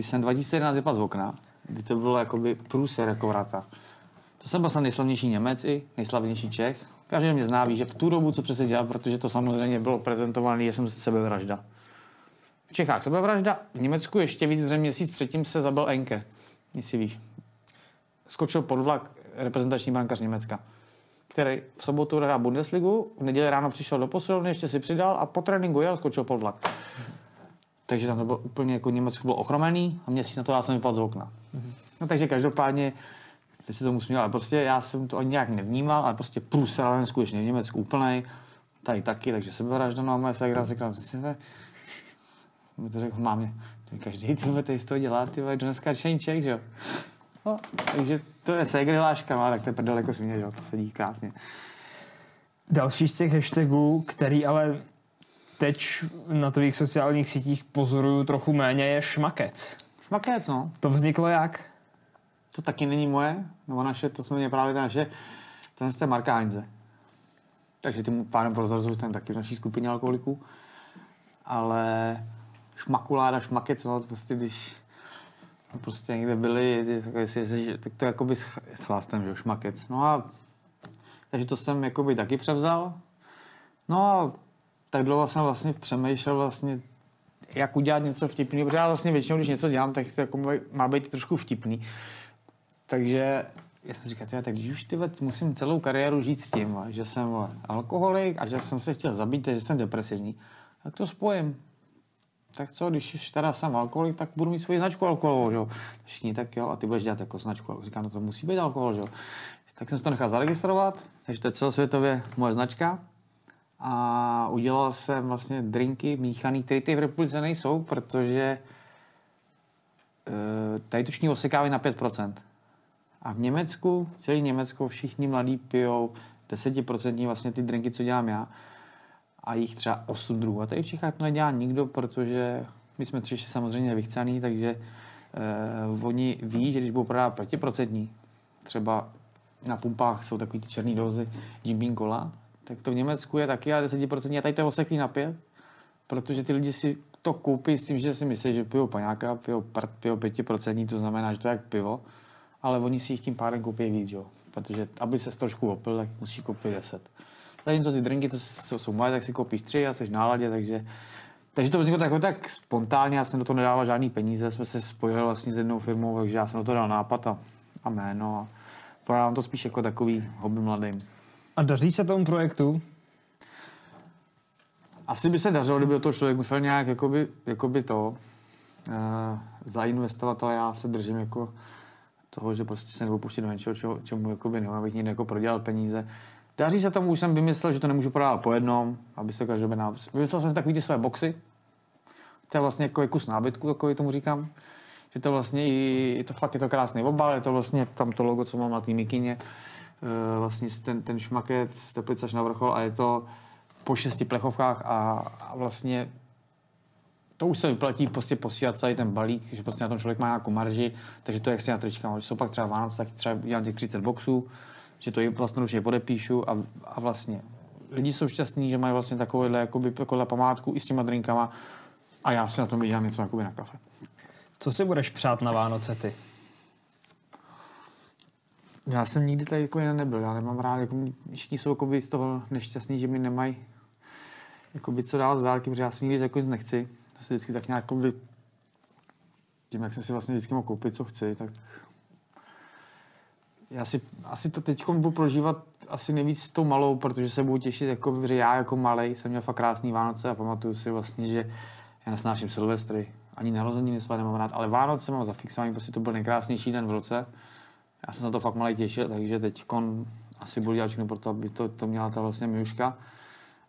když jsem 2011 vypadl z okna, kdy to bylo jakoby průser jako vrata. To jsem byl nejslavnější Němec i nejslavnější Čech. Každý mě zná, ví, že v tu dobu, co přesně dělal, protože to samozřejmě bylo prezentované, že jsem sebevražda. V Čechách sebevražda, v Německu ještě víc, protože měsíc předtím se zabil Enke, jestli víš. Skočil pod vlak reprezentační brankář Německa, který v sobotu hrál Bundesligu, v neděli ráno přišel do posilovny, ještě si přidal a po tréninku jel, skočil pod vlak. Takže tam to bylo úplně jako Německo bylo ochromený a měsíc na to já jsem vypadl z okna. Mm-hmm. No takže každopádně, teď se tomu směl, ale prostě já jsem to ani nějak nevnímal, ale prostě průser, ale skutečně v Německu úplnej, tady taky, takže sebevražda, no a moje segra řekla, že si mi to řekl mámě, to každý ty tady z toho dělá, ty vole, dneska čeníček, že jo. No, takže to je segry láška, no, tak to je prdel jako svině, že jo, to sedí krásně. Další z těch hashtagů, který ale teď na tvých sociálních sítích pozoruju trochu méně, je šmakec. Šmakec, no. To vzniklo jak? To taky není moje, nebo naše, to jsme mě právě naše, to je Marka Heinze. Takže tím pádem prozrazuju, ten taky v naší skupině alkoholiků. Ale šmakuláda, šmakec, no, prostě když prostě někde byli, tak to jakoby s, s chlastem, že šmakec. No a takže to jsem jakoby taky převzal. No a tak dlouho jsem vlastně přemýšlel vlastně, jak udělat něco vtipný, protože já vlastně většinou, když něco dělám, tak to jako má být trošku vtipný. Takže já jsem říkal, tak když už ty musím celou kariéru žít s tím, že jsem alkoholik a že jsem se chtěl zabít, že jsem depresivní, tak to spojím. Tak co, když už teda jsem alkoholik, tak budu mít svoji značku alkoholu, že Všichni, tak jo, a ty budeš dělat jako značku. Říkám, no to musí být alkohol, že Tak jsem si to nechal zaregistrovat, takže to je celosvětově moje značka a udělal jsem vlastně drinky míchaný, které ty v republice nejsou, protože e, tady tušní osekávají na 5%. A v Německu, v celé Německu všichni mladí pijou 10% vlastně ty drinky, co dělám já a jich třeba 8 druhů. A tady v Čechách to nedělá nikdo, protože my jsme tři samozřejmě vychcaný, takže e, oni ví, že když budou prodávat protiprocentní, třeba na pumpách jsou takový ty černé dozy Jim Beam Cola, tak to v Německu je taky ale 10% a tady to je oseklý na pět, protože ty lidi si to koupí s tím, že si myslí, že pijou paňáka, pijou prd, pijou 5%, to znamená, že to je jak pivo, ale oni si jich tím pádem koupí víc, jo. Protože aby se trošku opil, tak musí koupit 10. to ty drinky, to jsou moje, tak si koupíš tři a jsi v náladě, takže Takže to vzniklo tak, tak spontánně, já jsem do toho nedával žádný peníze, jsme se spojili vlastně s jednou firmou, takže já jsem do toho dal nápad a, a jméno a prodávám to spíš jako takový hobby mladým. A daří se tomu projektu? Asi by se dařilo, kdyby toho člověk musel nějak jakoby, jakoby to uh, zainvestovat, ale já se držím jako toho, že prostě se nebudu pustit do něčeho, čemu, čemu jakoby nevím, abych někde jako prodělal peníze. Daří se tomu, už jsem vymyslel, že to nemůžu prodávat po jednom, aby se každý Vymyslel jsem si takový ty své boxy. To je vlastně jako kus nábytku, jako tomu říkám. Že to vlastně i, je to fakt je to krásný obal, je to vlastně tam to logo, co mám na té mikině. E, vlastně ten, ten šmaket z Teplice až na vrchol a je to po šesti plechovkách a, a vlastně to už se vyplatí prostě posílat celý ten balík, že prostě na tom člověk má nějakou marži, takže to je extra trička. Když jsou pak třeba Vánoce, tak třeba dělám těch 30 boxů, že to vlastně už podepíšu a, a vlastně lidi jsou šťastní, že mají vlastně takovouhle, jakoby, takovouhle památku i s těma drinkama a já si na tom vydělám něco jakoby na kafe. Co si budeš přát na Vánoce ty? Já jsem nikdy tady jako jiný nebyl. Já nemám rád, jako všichni jsou jako z toho nešťastní, že mi nemají jakoby co dál z dárky, protože já si nikdy jako nechci. To si vždycky tak nějak jakoby, tím, jak jsem si vlastně vždycky mohl koupit, co chci, tak já si asi to teď budu prožívat asi nejvíc s tou malou, protože se budu těšit, jako, že já jako malý jsem měl fakt krásný Vánoce a pamatuju si vlastně, že já nesnáším Silvestry, ani narozeniny své nemám rád, ale Vánoce mám zafixovaný, prostě to byl nejkrásnější den v roce. Já jsem se na to fakt malý těšil, takže teď asi budu dělat všechno pro to, aby to, to měla ta vlastně Miuška.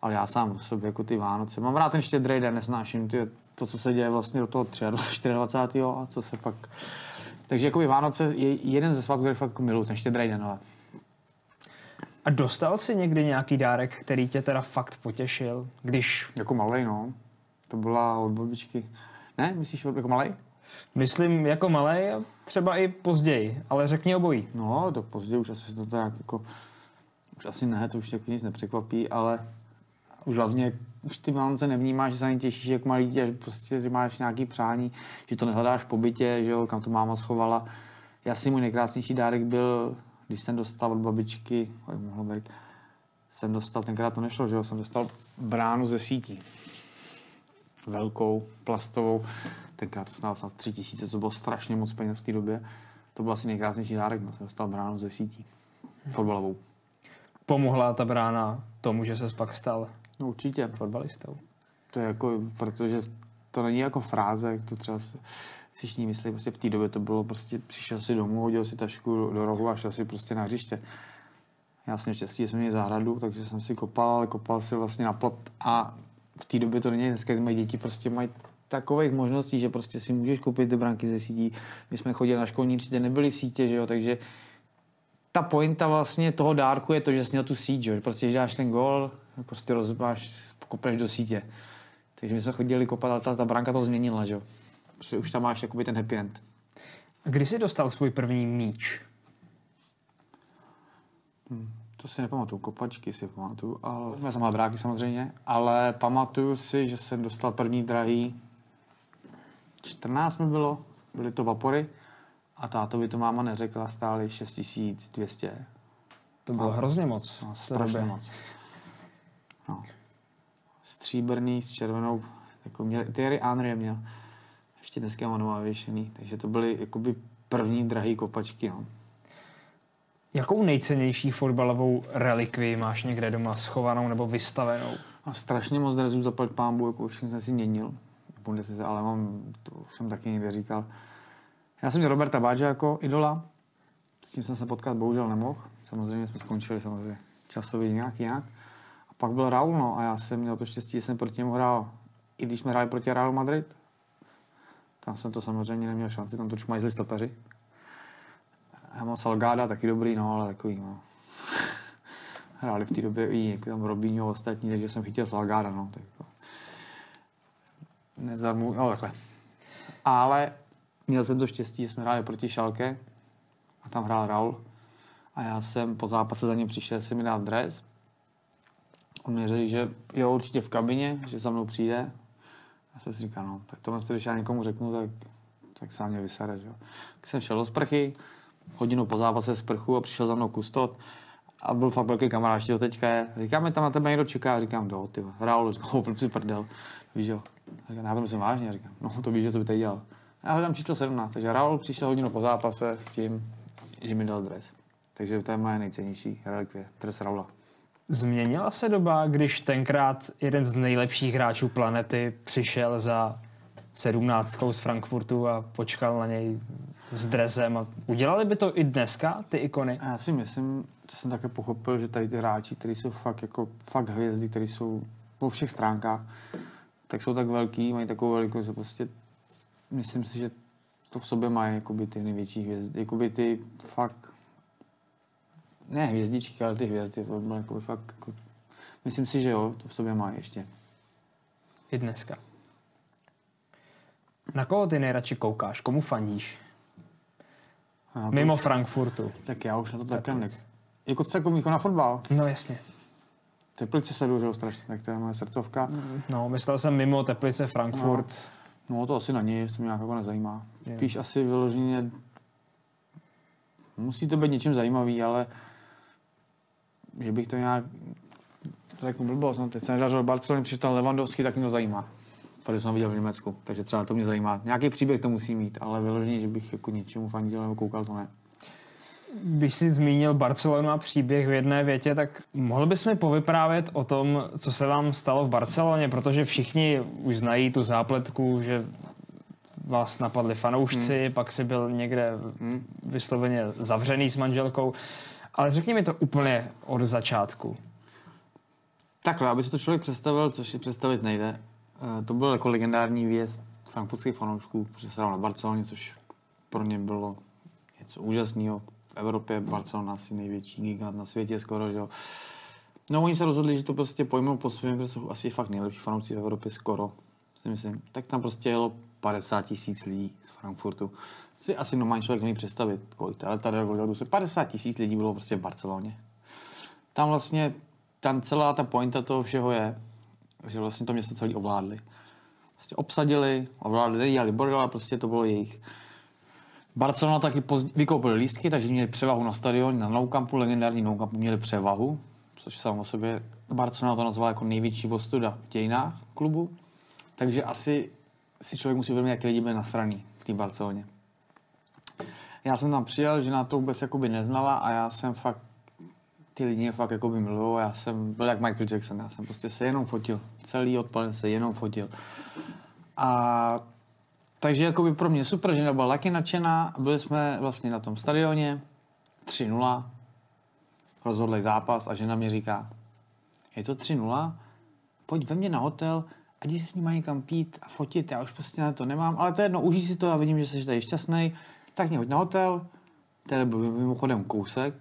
Ale já sám v sobě jako ty Vánoce. Mám rád ten štědrý den, nesnáším ty, to, co se děje vlastně do toho 23. <laughs> a co se pak takže jako Vánoce je jeden ze svátků, který fakt miluji, ten štědrý den, ale. A dostal jsi někdy nějaký dárek, který tě teda fakt potěšil, když... Jako malý, no. To byla od babičky. Ne, myslíš jako malý? Myslím jako malý, třeba i později, ale řekni obojí. No, to později už asi to tak jako... Už asi ne, to už jako nic nepřekvapí, ale už hlavně už ty Vánoce nevnímáš, že se ani těšíš jak malý dítě, že prostě že máš nějaký přání, že to nehledáš po bytě, že jo, kam to máma schovala. Já si můj nejkrásnější dárek byl, když jsem dostal od babičky, mohlo být, jsem dostal, tenkrát to nešlo, že jo, jsem dostal bránu ze sítí. Velkou, plastovou. Tenkrát to stálo snad tři tisíce, co bylo strašně moc peněz v té době. To byl asi nejkrásnější dárek, no, jsem dostal bránu ze sítí. Fotbalovou. Pomohla ta brána tomu, že se pak stal No určitě. Fotbalistou. To je jako, protože to není jako fráze, jak to třeba si všichni myslí, prostě v té době to bylo prostě, přišel si domů, hodil si tašku do rohu a šel si prostě na hřiště. Já jsem štěstí, že jsme měli zahradu, takže jsem si kopal, ale kopal si vlastně na plot a v té době to není, dneska mají děti prostě mají takových možností, že prostě si můžeš koupit ty branky ze sítí. My jsme chodili na školní třídě, nebyly sítě, že jo, takže ta pointa vlastně toho dárku je to, že jsi měl tu síť, že prostě, že dáš ten gol, prostě rozmáš, kopneš do sítě. Takže my jsme chodili kopat, ale ta, ta branka to změnila, že Protože už tam máš jakoby ten happy end. A kdy jsi dostal svůj první míč? Hmm, to si nepamatuju, kopačky si pamatuju, ale já jsem dráky samozřejmě, ale pamatuju si, že jsem dostal první drahý 14 mi bylo, byly to vapory a tátovi to máma neřekla, stály 6200. To bylo a, hrozně moc. No, strašně moc. No. Stříbrný s červenou, jako měl, Thierry Henry měl. Ještě dneska mám doma vyšený, takže to byly jakoby první drahé kopačky. No. Jakou nejcennější fotbalovou relikvi máš někde doma schovanou nebo vystavenou? A strašně moc drezů zaplat pámbu, jako všechny jsem si měnil. Ale mám, to jsem taky někde říkal. Já jsem měl Roberta Báža jako idola. S tím jsem se potkat bohužel nemohl. Samozřejmě jsme skončili samozřejmě časově nějak jinak pak byl Raul, no, a já jsem měl to štěstí, že jsem proti němu hrál, i když jsme hráli proti Real Madrid. Tam jsem to samozřejmě neměl šanci, tam to čmají stopeři. Mám Salgada, taky dobrý, no, ale takový, no. <laughs> Hráli v té době i tam Robinho ostatní, takže jsem chytil Salgada, no. Tak to... Nezarmu, no takhle. Ale měl jsem to štěstí, že jsme hráli proti Šalke a tam hrál Raul. A já jsem po zápase za ním přišel, si mi dát dres, On mi řekl, že je určitě v kabině, že za mnou přijde. Já jsem si říkal, no, tak tohle, když já někomu řeknu, tak, tak se mě vysere. Že? Tak jsem šel do sprchy, hodinu po zápase sprchu a přišel za mnou kustot A byl fakt velký kamarád, ještě to teďka je. Říkáme, tam na tebe někdo čeká, říkám, do, ty. Raul, říkám, oh, <laughs> si prdel. Víš jo. Říkám, já to myslím vážně, říkám, no to víš, že co by tady dělal. Já hledám číslo 17, takže Raul přišel hodinu po zápase s tím, že mi dal dres. Takže to je moje nejcennější relikvie, dres Raula. Změnila se doba, když tenkrát jeden z nejlepších hráčů planety přišel za sedmnáctkou z Frankfurtu a počkal na něj s dresem. A udělali by to i dneska, ty ikony? Já si myslím, co jsem také pochopil, že tady ty hráči, kteří jsou fakt, jako, fakt hvězdy, kteří jsou po všech stránkách, tak jsou tak velký, mají takovou velikost, že prostě myslím si, že to v sobě mají jakoby ty největší hvězdy, jakoby ty fakt ne hvězdičky, ale ty hvězdy, to bylo jako fakt, jako, myslím si, že jo, to v sobě má ještě. I dneska. Na koho ty nejradši koukáš? Komu fandíš? Já Mimo už, Frankfurtu. Tak já už na to také ne. Jako co jako na fotbal? No jasně. Teplice se že strašně, tak to je moje srdcovka. No, myslel jsem mimo Teplice, Frankfurt. No, no to asi na něj, to mě nějak jako nezajímá. Je. Píš asi vyloženě, musí to být něčím zajímavý, ale že bych to nějak řeknu blbost, no teď jsem žil Barcelony, přišel Levandovský, tak mě to zajímá. Protože jsem viděl v Německu, takže třeba to mě zajímá. Nějaký příběh to musí mít, ale vyloženě, že bych jako něčemu fandil nebo koukal, to ne. Když jsi zmínil Barcelonu a příběh v jedné větě, tak mohl bys mi povyprávět o tom, co se vám stalo v Barceloně, protože všichni už znají tu zápletku, že vás napadli fanoušci, hmm. pak si byl někde hmm. vysloveně zavřený s manželkou. Ale řekni mi to úplně od začátku. Takhle, aby si to člověk představil, což si představit nejde. Eh, to byl jako legendární věst frankfurtských fanoušků, protože se na Barceloně, což pro ně bylo něco úžasného. V Evropě Barcelona asi největší gigant na světě skoro, že jo. No oni se rozhodli, že to prostě pojmou po svém, protože jsou asi fakt nejlepší fanoušci v Evropě skoro, si myslím. Tak tam prostě jelo 50 tisíc lidí z Frankfurtu si asi normální člověk nemůže představit, kolik ale tady se 50 tisíc lidí bylo prostě v Barceloně. Tam vlastně, tam celá ta pointa toho všeho je, že vlastně to město celý ovládli. Prostě obsadili, ovládli, nedělali bordel, ale prostě to bylo jejich. Barcelona taky pozdě, vykoupili lístky, takže měli převahu na stadion, na Nou Campu, legendární Nou Campu měli převahu, což sám o sobě Barcelona to nazvala jako největší vostuda v dějinách klubu. Takže asi si člověk musí uvědomit, jak lidi byli nasraný v té Barceloně. Já jsem tam přijel, že na to vůbec jakoby neznala a já jsem fakt ty lidi mě fakt jakoby milují. Já jsem byl jak Michael Jackson, já jsem prostě se jenom fotil. Celý odpalen se jenom fotil. A takže jakoby pro mě super, že byla taky nadšená. Byli jsme vlastně na tom stadioně 3-0. Rozhodli zápas a žena mi říká, je to 3-0, pojď ve mně na hotel, a jdi si s nimi někam pít a fotit, já už prostě na to nemám, ale to je jedno, užij si to, a vidím, že jsi tady šťastný, tak mě hoď na hotel, který byl mimochodem kousek,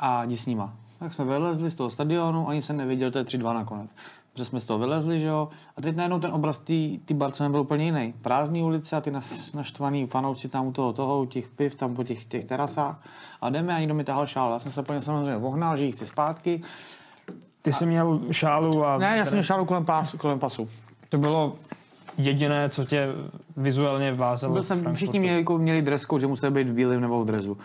a jdi s nima. Tak jsme vylezli z toho stadionu, ani jsem nevěděl, to je 3-2 nakonec. Protože jsme z toho vylezli, že jo. A teď najednou ten obraz té Barcelony byl úplně jiný. Prázdný ulice a ty naštvaný fanoušci tam u toho, toho, u těch piv, tam po těch, těch terasách. A jdeme a někdo mi tahal šál. Já jsem se plně samozřejmě vohnal, že ji chci zpátky. Ty jsi měl šálu a... Ne, já jsem měl šálu kolem, pasu, kolem pasu. To bylo jediné, co tě vizuálně vázalo? Byl jsem, všichni měli, jako, měli dress code, že museli být v bílém nebo v drezu.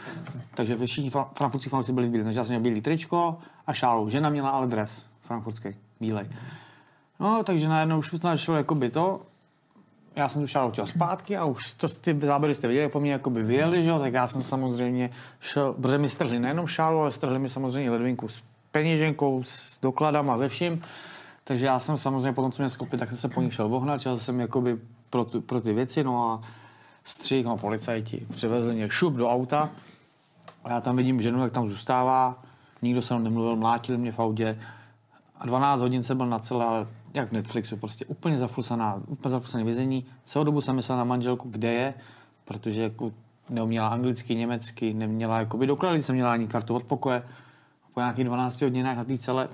Takže všichni frankfurtský fanoušci byli v bílém. Takže já jsem měl bílý tričko a šálu. Žena měla ale dres frankfurtský, bílej. No, takže najednou už to šlo jako by to. Já jsem tu šálu chtěl zpátky a už to, ty záběry jste viděli, po mně jako by vyjeli, že jo, tak já jsem samozřejmě šel, protože mi strhli nejenom šálu, ale strhli mi samozřejmě ledvinku s peněženkou, s dokladama, ze vším. Takže já jsem samozřejmě potom, co mě skopit, tak jsem se po nich šel vohnat, šel jsem jakoby pro, tu, pro ty věci, no a střih, no policajti, přivezli mě šup do auta a já tam vidím ženu, jak tam zůstává, nikdo se mnou nemluvil, mlátili mě v autě a 12 hodin jsem byl na celé, ale jak v Netflixu, prostě úplně zaflusaná, úplně zaflusané vězení. Celou dobu jsem myslel na manželku, kde je, protože jako neuměla anglicky, německy, neměla jakoby doklady, jsem měla ani kartu od pokoje. Po nějakých 12 hodinách na té celé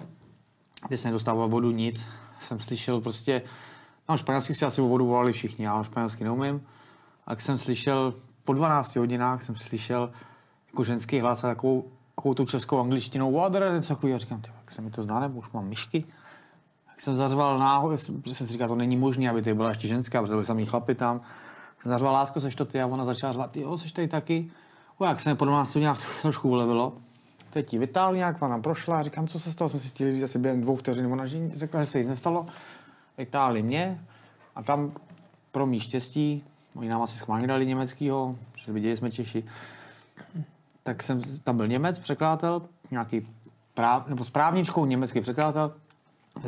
kde jsem nedostával vodu, nic. Jsem slyšel prostě, no španělsky si asi o vodu volali všichni, já španělsky neumím. A jsem slyšel, po 12 hodinách jsem slyšel jako ženský hlas a takovou, takovou tu českou angličtinou water, něco takového. Říkám, jak se mi to zná, nebo už mám myšky. Tak jsem zařval náhodou, jsem si říkal, to není možné, aby to byla ještě ženská, protože byli samý chlapi tam. Jsem zařval lásku, seš to ty a ona začala řvat, jo, seš tady taky. O, jak se mi po 12 hodinách trošku ulevilo, teď ti vytáhl nějak, ona prošla, říkám, co se stalo, jsme si stihli říct asi během dvou vteřin, ona řekla, že se nic nestalo, vytáhli mě a tam pro mý štěstí, oni nám asi schválně dali německýho, že viděli jsme Češi, tak jsem, tam byl Němec, překladatel, nějaký práv, nebo s právničkou německý překladatel.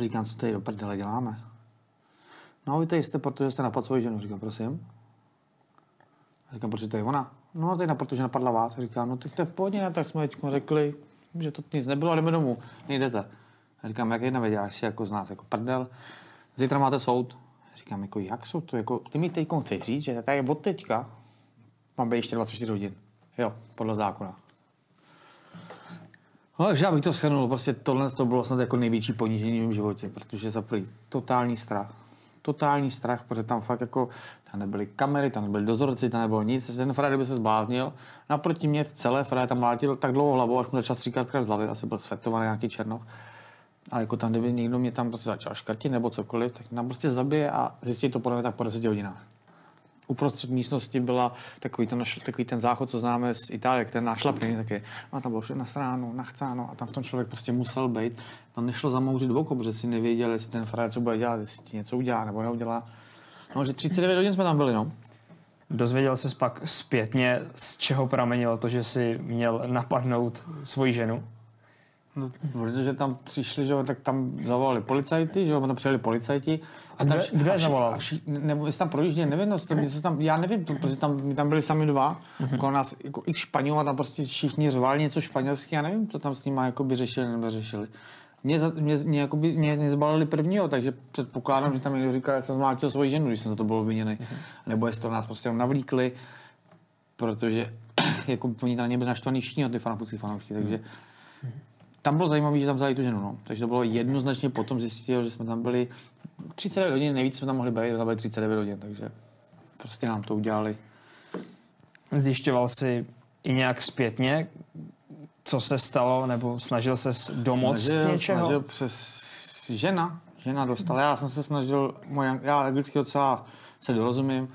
Říkám, co tady do prdele děláme? No, vy tady jste, protože jste napadl svoji ženu. Říkám, prosím. Říkám, proč to je ona? No, tady protože napadla vás. Říkám, no, tak to je v pohodě, ne? tak jsme teď řekli, že to nic nebylo, ale jdeme domů, nejdete. Říkám, jak jedna věděláš si jako z nás, jako prdel. Zítra máte soud. Říkám, jako jak jsou to, jako, ty mi teď chceš říct, že tady od teďka mám být ještě 24 hodin. Jo, podle zákona. No, takže já bych to shrnul, prostě tohle to bylo snad jako největší ponížení v mém životě, protože za prvý totální strach. Totální strach, protože tam fakt jako, tam nebyly kamery, tam nebyly dozorci, tam nebylo nic, ten Fred by se zbláznil. Naproti mě v celé Fred tam mlátil tak dlouho hlavou, až mu začal stříkat z hlavy, asi byl svetovaný nějaký černoch. Ale jako tam, kdyby někdo mě tam prostě začal škrtit nebo cokoliv, tak nám prostě zabije a zjistí to podle mě tak po 10 hodinách uprostřed místnosti byla takový ten, takový ten záchod, co známe z Itálie, ten nášlapný taky. A tam bylo všechno na stránu, nachcáno a tam v tom člověk prostě musel být. Tam nešlo zamouřit oko, protože si nevěděl, jestli ten frajer co bude dělat, jestli ti něco udělá nebo neudělá. No, že 39 hodin jsme tam byli, no. Dozvěděl se pak zpětně, z čeho pramenilo to, že si měl napadnout svoji ženu? No, protože tam přišli, že jo, tak tam zavolali policajty, že jo, tam přijeli policajti. A tam je vši- zavolal? A vši, nebo jestli tam projížděli, nevím, no, to, něco tam, já nevím, to, protože tam, my tam byli sami dva, Mhm. okolo nás, jako i Španělů, a tam prostě všichni řvali něco španělsky, já nevím, co tam s nimi jakoby řešili nebo řešili. Mě, mě, mě, jakoby, mě, mě zbalili prvního, takže předpokládám, že tam někdo říkal, že jsem zmlátil svoji ženu, když jsem za to byl obviněný. Mhm. Nebo jestli to nás prostě navlíkli, protože <clears throat> jako oni ně byli naštvaní všichni, ty fanoušci, fanoušky, takže tam bylo zajímavé, že tam vzali tu ženu, no. Takže to bylo jednoznačně potom zjistil, že jsme tam byli 39 hodin, nejvíc jsme tam mohli být, tam byli 39 hodin, takže prostě nám to udělali. Zjišťoval si i nějak zpětně, co se stalo, nebo snažil se domoct snažil, něčeho? Snažil přes žena, žena dostala, já jsem se snažil, moje, já anglicky docela se dorozumím,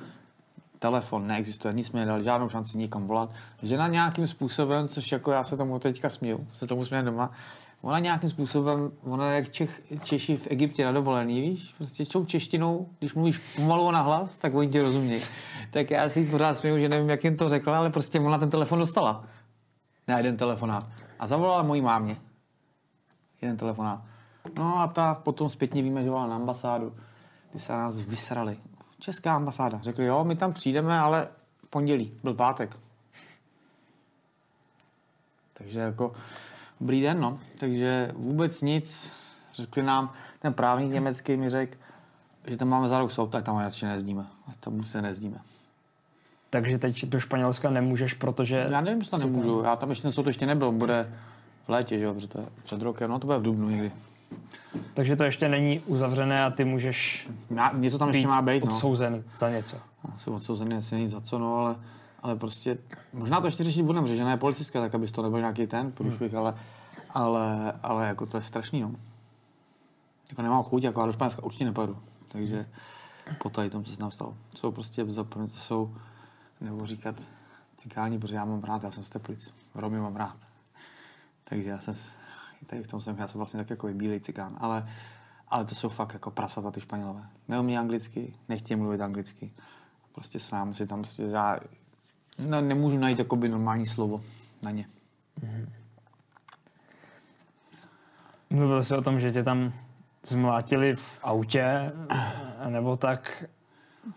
telefon neexistuje, nic mi nedal, žádnou šanci nikam volat. Žena nějakým způsobem, což jako já se tomu teďka směju, se tomu směju doma, ona nějakým způsobem, ona jak Čech, Češi v Egyptě na dovolený, víš, prostě čtou češtinou, když mluvíš pomalu a nahlas, tak oni tě rozumějí. Tak já si pořád směju, že nevím, jak jim to řekla, ale prostě ona ten telefon dostala. Na jeden telefonát. A zavolala mojí mámě. Jeden telefonát. No a ta potom zpětně víme, že volala na ambasádu. Ty se na nás vysrali. Česká ambasáda. Řekli, jo, my tam přijdeme, ale v pondělí. Byl pátek. Takže jako dobrý den, no. Takže vůbec nic. Řekli nám, ten právník německý mi řekl, že tam máme za rok soud, tak tam radši nejezdíme. Tam se nejezdíme. Takže teď do Španělska nemůžeš, protože... Já nevím, jestli to se tam- nemůžu. Já tam ještě ten soud ještě nebyl. Bude v létě, že jo, protože to je před rokem. No to bude v Dubnu někdy. Takže to ještě není uzavřené a ty můžeš Já, něco tam ještě má být, no. odsouzen za něco. Asi odsouzený, asi není za co, no, ale, ale prostě, možná to ještě řešit budeme, je policistka, tak aby to nebyl nějaký ten průšvih, ale, ale, ale jako to je strašný, no. Jako nemám chuť, jako já do Španělska určitě nepojedu, takže po tady tom, co se nám stalo. Jsou prostě, za to jsou, nebo říkat cikáni, protože já mám rád, já jsem z Teplic, Romy mám rád. Takže já jsem, tady v tom jsem, já jsem vlastně tak jako bílej cikán, ale, ale to jsou fakt jako prasata ty Španělové. Neumí anglicky, nechtějí mluvit anglicky. Prostě sám si tam prostě, já no, nemůžu najít jakoby normální slovo na ně. Mluvil jsi o tom, že tě tam zmlátili v autě, nebo tak.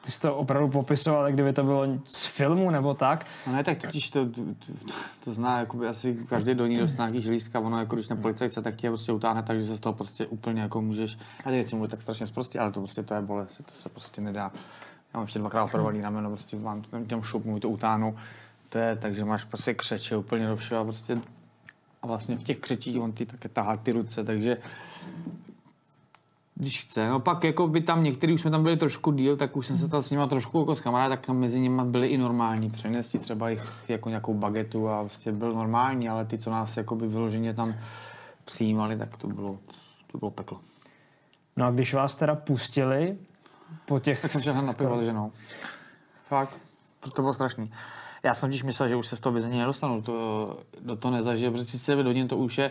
Ty jsi to opravdu popisoval, jak kdyby to bylo z filmu, nebo tak. No ne, tak totiž to, to, to, zná jakoby asi každý do ní dostane nějaký želízka, ono jako když ten policajt se tak tě prostě utáhne, takže se z toho prostě úplně jako můžeš, já teď mluvit tak strašně prostě, ale to prostě to je bolest, to se prostě nedá. Já mám ještě dvakrát operovaný rameno, prostě mám tam těm šup, to utáhnu, to je, takže máš prostě křeče úplně do všeho a prostě a vlastně v těch křečích on ty také tahá ty ruce, takže když chce. No pak jako by tam některý už jsme tam byli trošku díl, tak už jsem se tam s nima trošku jako s kamarád, tak tam mezi nimi byli i normální. Přenesti třeba jich jako nějakou bagetu a prostě byl normální, ale ty, co nás jako by vyloženě tam přijímali, tak to bylo, to bylo peklo. No a když vás teda pustili po těch... Tak jsem šel hned na pivo s ženou. Fakt. To bylo strašný. Já jsem když myslel, že už se z toho vězení nedostanu, to, do toho nezažije, protože 39 hodin to už je,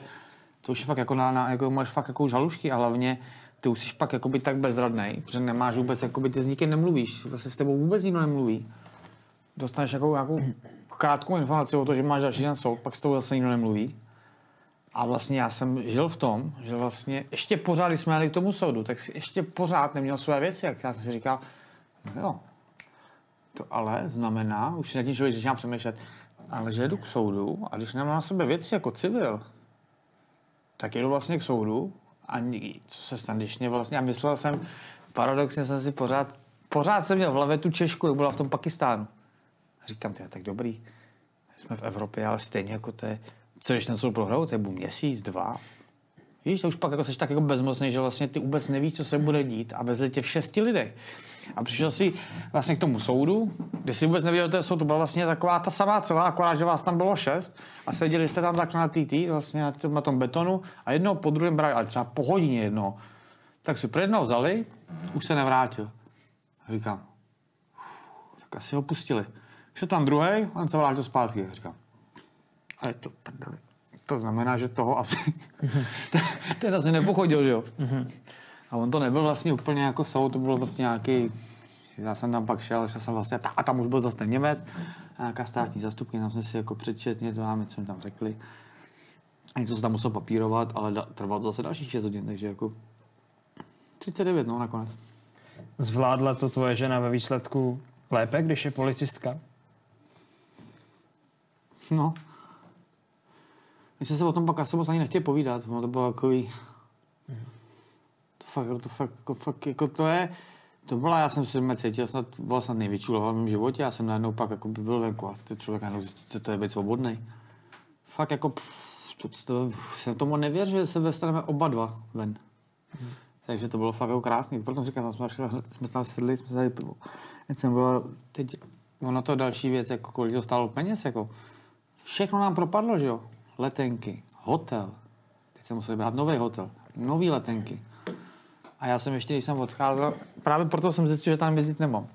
to už je fakt jako, na, na jako máš fakt jako žalušky a hlavně ty už jsi pak jakoby tak bezradný, protože nemáš vůbec, jakoby ty s nikým nemluvíš, vlastně s tebou vůbec nikdo nemluví. Dostaneš jako nějakou krátkou informaci o to, že máš další soud, pak s tebou zase nikdo nemluví. A vlastně já jsem žil v tom, že vlastně ještě pořád, když jsme jeli k tomu soudu, tak si ještě pořád neměl své věci, jak já jsem si říkal, no jo, to ale znamená, už si nad tím člověk začíná přemýšlet, ale že jdu k soudu a když nemám na sebe věci jako civil, tak jedu vlastně k soudu a co se stane, když mě vlastně, já myslel jsem, paradoxně jsem si pořád, pořád jsem měl v hlavě tu Češku, jak byla v tom Pakistánu. A říkám, ty, tak dobrý, jsme v Evropě, ale stejně jako to je, co když ten soud prohrál, to je měsíc, dva. Víš, to už pak jako jsi tak jako bezmocný, že vlastně ty vůbec nevíš, co se bude dít a vezli tě v šesti lidech. A přišel si vlastně k tomu soudu, kde si vůbec nevěděl, že to je soud, to byla vlastně taková ta samá celá, akorát, že vás tam bylo šest a seděli jste tam tak na TT, vlastně na tom, na tom betonu a jedno po druhém brali, ale třeba po hodině jedno. Tak si pro jednou vzali, už se nevrátil. A říkám, tak asi ho pustili. Šel tam druhý, on se vrátil zpátky. Říkám, a je to prdeli. To znamená, že toho asi, <laughs> ten asi nepochodil, že jo. A on to nebyl vlastně úplně jako soud, to bylo vlastně nějaký, já jsem tam pak šel, že jsem vlastně, a tam už byl zase ten Němec, a nějaká státní zastupky, tam jsme si jako přečet, něco máme, co mi tam řekli. A něco se tam musel papírovat, ale da, trvalo to zase dalších 6 hodin, takže jako 39, no nakonec. Zvládla to tvoje žena ve výsledku lépe, když je policistka? No. My jsme se o tom pak asi moc ani nechtěli povídat, no to bylo takový... Fakt, to fakt, jako, fakt, jako to je... To byla, já jsem mě cítil, snad, byla snad největší v mém životě, já jsem najednou pak jako by byl venku a ty člověk najednou zjistí, co to je být svobodný. Fakt jako, pff, to, to, jsem tomu nevěřil, že se vestaneme oba dva ven. Hmm. Takže to bylo fakt jako krásný. Proto říkám, jsme, šli, jsme tam sedli, jsme se dali pivo. Teď jsem byla, teď, ono to další věc, jako kolik to stálo peněz, jako všechno nám propadlo, že jo? Letenky, hotel. Teď jsem musel brát nový hotel, nový letenky. A já jsem ještě, když jsem odcházel, právě proto jsem zjistil, že tam jezdit nemám.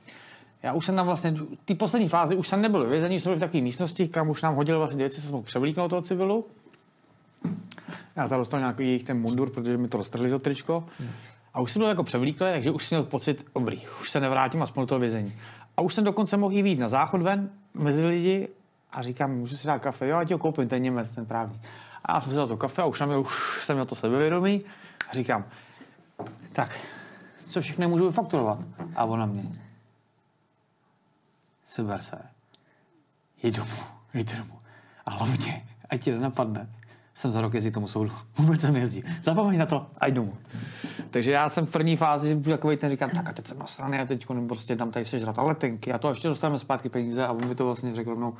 Já už jsem tam vlastně, ty poslední fázi už jsem nebyl vězení, jsme byli v takové místnosti, kam už nám hodili vlastně věci, se mohl převlíknout toho civilu. Já tam dostal nějaký jejich ten mundur, protože mi to roztrhli to tričko. A už jsem byl jako převlíklý, takže už jsem měl pocit, dobrý, už se nevrátím aspoň do toho vězení. A už jsem dokonce mohl jít na záchod ven mezi lidi a říkám, můžu si dát kafe, jo, ať ho koupím, ten Němec, ten právní. A já jsem si dal to kafe a už, mě, už jsem měl to sebevědomí a říkám, tak, co všechno můžu vyfakturovat? A ona mě, seber se, jdi domů, jdi domů. A hlavně, ať ti nenapadne, jsem za rok jezdit tomu soudu. Vůbec jsem nejezdí. Zapomeň na to a jdu domů. Takže já jsem v první fázi byl takový ten říkám, tak a teď jsem na straně a teď prostě tam tady sežrat a letenky a to ještě dostaneme zpátky peníze a on mi to vlastně řekl rovnou,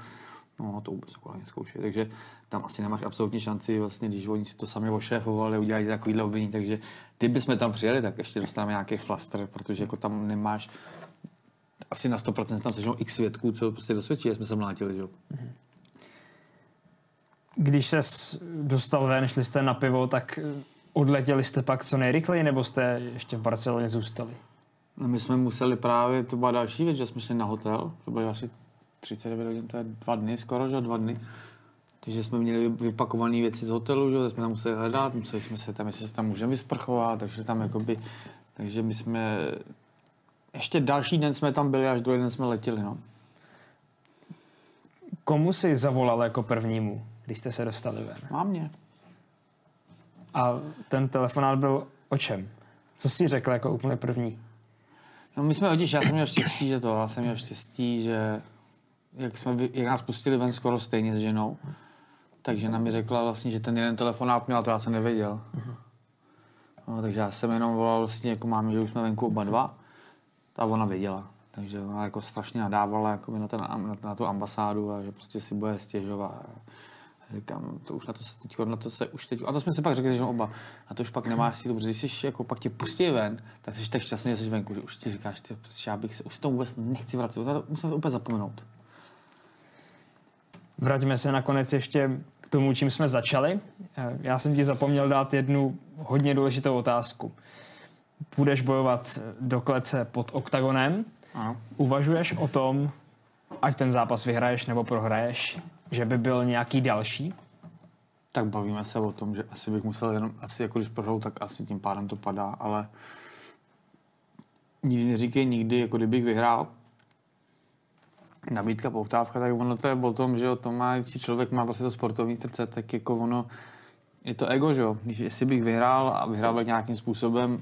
no to vůbec jako neskoušej, takže tam asi nemáš absolutní šanci, vlastně, když oni si to sami ošéfovali, udělají takovýhle obvinění, takže kdyby jsme tam přijeli, tak ještě dostaneme nějaký flaster, protože jako tam nemáš asi na 100% tam sežnou x svědků, co prostě dosvědčí, že jsme se mlátili, že? Když se dostal ven, šli jste na pivo, tak odletěli jste pak co nejrychleji, nebo jste ještě v Barceloně zůstali? No my jsme museli právě, to byla další věc, že jsme šli na hotel, to bylo asi 39 hodin, to je dva dny skoro, že dva dny. Takže jsme měli vypakované věci z hotelu, že jsme tam museli hledat, museli jsme se tam, jestli se tam můžeme vysprchovat, takže tam jakoby, takže my jsme, ještě další den jsme tam byli, až druhý den jsme letěli, no. Komu si zavolal jako prvnímu, když jste se dostali ven? Mámě. A ten telefonát byl o čem? Co jsi řekl jako úplně první? No my jsme hodíš, já jsem měl štěstí, že to, já jsem měl štěstí, že jak, jsme, jak nás pustili ven skoro stejně s ženou, tak žena mi řekla vlastně, že ten jeden telefonát měl, to já jsem nevěděl. No, takže já jsem jenom volal vlastně, jako máme, že už jsme venku oba dva, a ona věděla. Takže ona jako strašně nadávala jako na, ten, na, na tu ambasádu a že prostě si bude stěžovat. Říkám, to už na to se teď, na to se už teď, a to jsme si pak řekli, že oba, a to už pak nemáš sílu, protože když jsi, jako pak tě pustí ven, tak jsi tak šťastný, že jsi venku, že už ti říkáš, ty, já bych se, už to vůbec nechci vracet, to musím to úplně zapomenout. Vraťme se nakonec ještě k tomu, čím jsme začali. Já jsem ti zapomněl dát jednu hodně důležitou otázku. Půjdeš bojovat do klece pod oktagonem. Ano. Uvažuješ o tom ať ten zápas vyhraješ nebo prohraješ, že by byl nějaký další? Tak bavíme se o tom, že asi bych musel jenom, asi jako když prohrou, tak asi tím pádem to padá, ale nikdy neříkej nikdy, jako kdybych vyhrál, nabídka, poptávka, tak ono to je o tom, že to má, když člověk má vlastně to sportovní srdce, tak jako ono, je to ego, že jo, když, jestli bych vyhrál a vyhrál bych nějakým způsobem,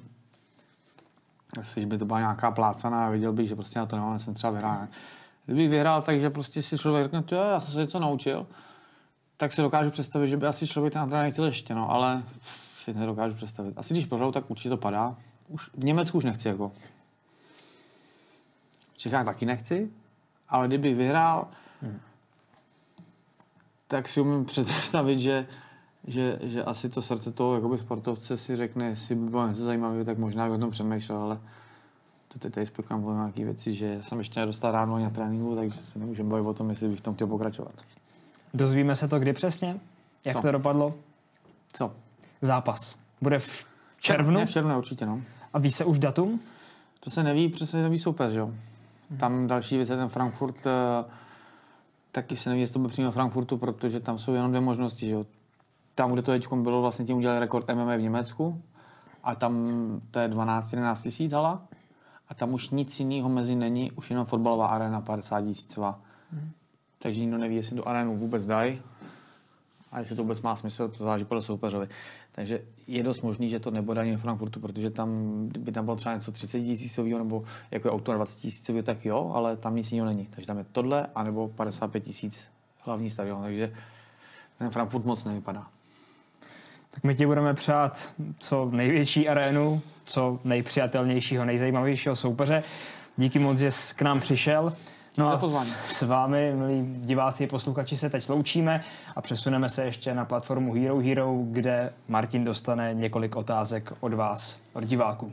že by to byla nějaká plácaná viděl bych, že prostě na to nemám, jsem třeba vyhrál. Kdybych vyhrál tak, že prostě si člověk řekne, jo, já jsem se něco naučil, tak si dokážu představit, že by asi člověk ten trenér chtěl ještě, no, ale si nedokážu představit. Asi když prohrál, tak určitě to padá. Už, v Německu už nechci, jako. V Čechách taky nechci, ale kdyby vyhrál, hmm. tak si umím <laughs> představit, že, že, že asi to srdce toho jakoby sportovce si řekne, jestli by bylo něco zajímavé, tak možná by o tom přemýšlel, ale to teď tady spokám o nějaké věci, že jsem ještě nedostal ráno na tréninku, takže se nemůžeme bavit o tom, jestli bych tom chtěl pokračovat. Dozvíme se to kdy přesně? Jak Co? to dopadlo? Co? Zápas. Bude v červnu? Ne, v červnu určitě, no. A ví se už datum? To se neví, přesně neví soupeř, jo. Tam další věc je ten Frankfurt, eh, taky se neví, jestli to bude přímo Frankfurtu, protože tam jsou jenom dvě možnosti, že. Tam, kde to teď bylo, vlastně tím udělali rekord MMA v Německu a tam to je 12-11 tisíc hala a tam už nic jiného mezi není, už jenom fotbalová arena 50 tisícová. Hmm. Takže nikdo neví, jestli tu arénu vůbec dají a jestli to vůbec má smysl, to záleží podle soupeřovi. Takže je dost možný, že to nebude ani v Frankfurtu, protože tam by tam bylo třeba něco 30 tisícového nebo jako auto 20 tisícového, tak jo, ale tam nic jiného není. Takže tam je tohle, anebo 55 tisíc hlavní stadion. Takže ten Frankfurt moc nevypadá. Tak my ti budeme přát co největší arénu, co nejpřijatelnějšího, nejzajímavějšího soupeře. Díky moc, že jsi k nám přišel. No a s vámi, milí diváci, posluchači, se teď loučíme a přesuneme se ještě na platformu Hero Hero, kde Martin dostane několik otázek od vás, od diváků.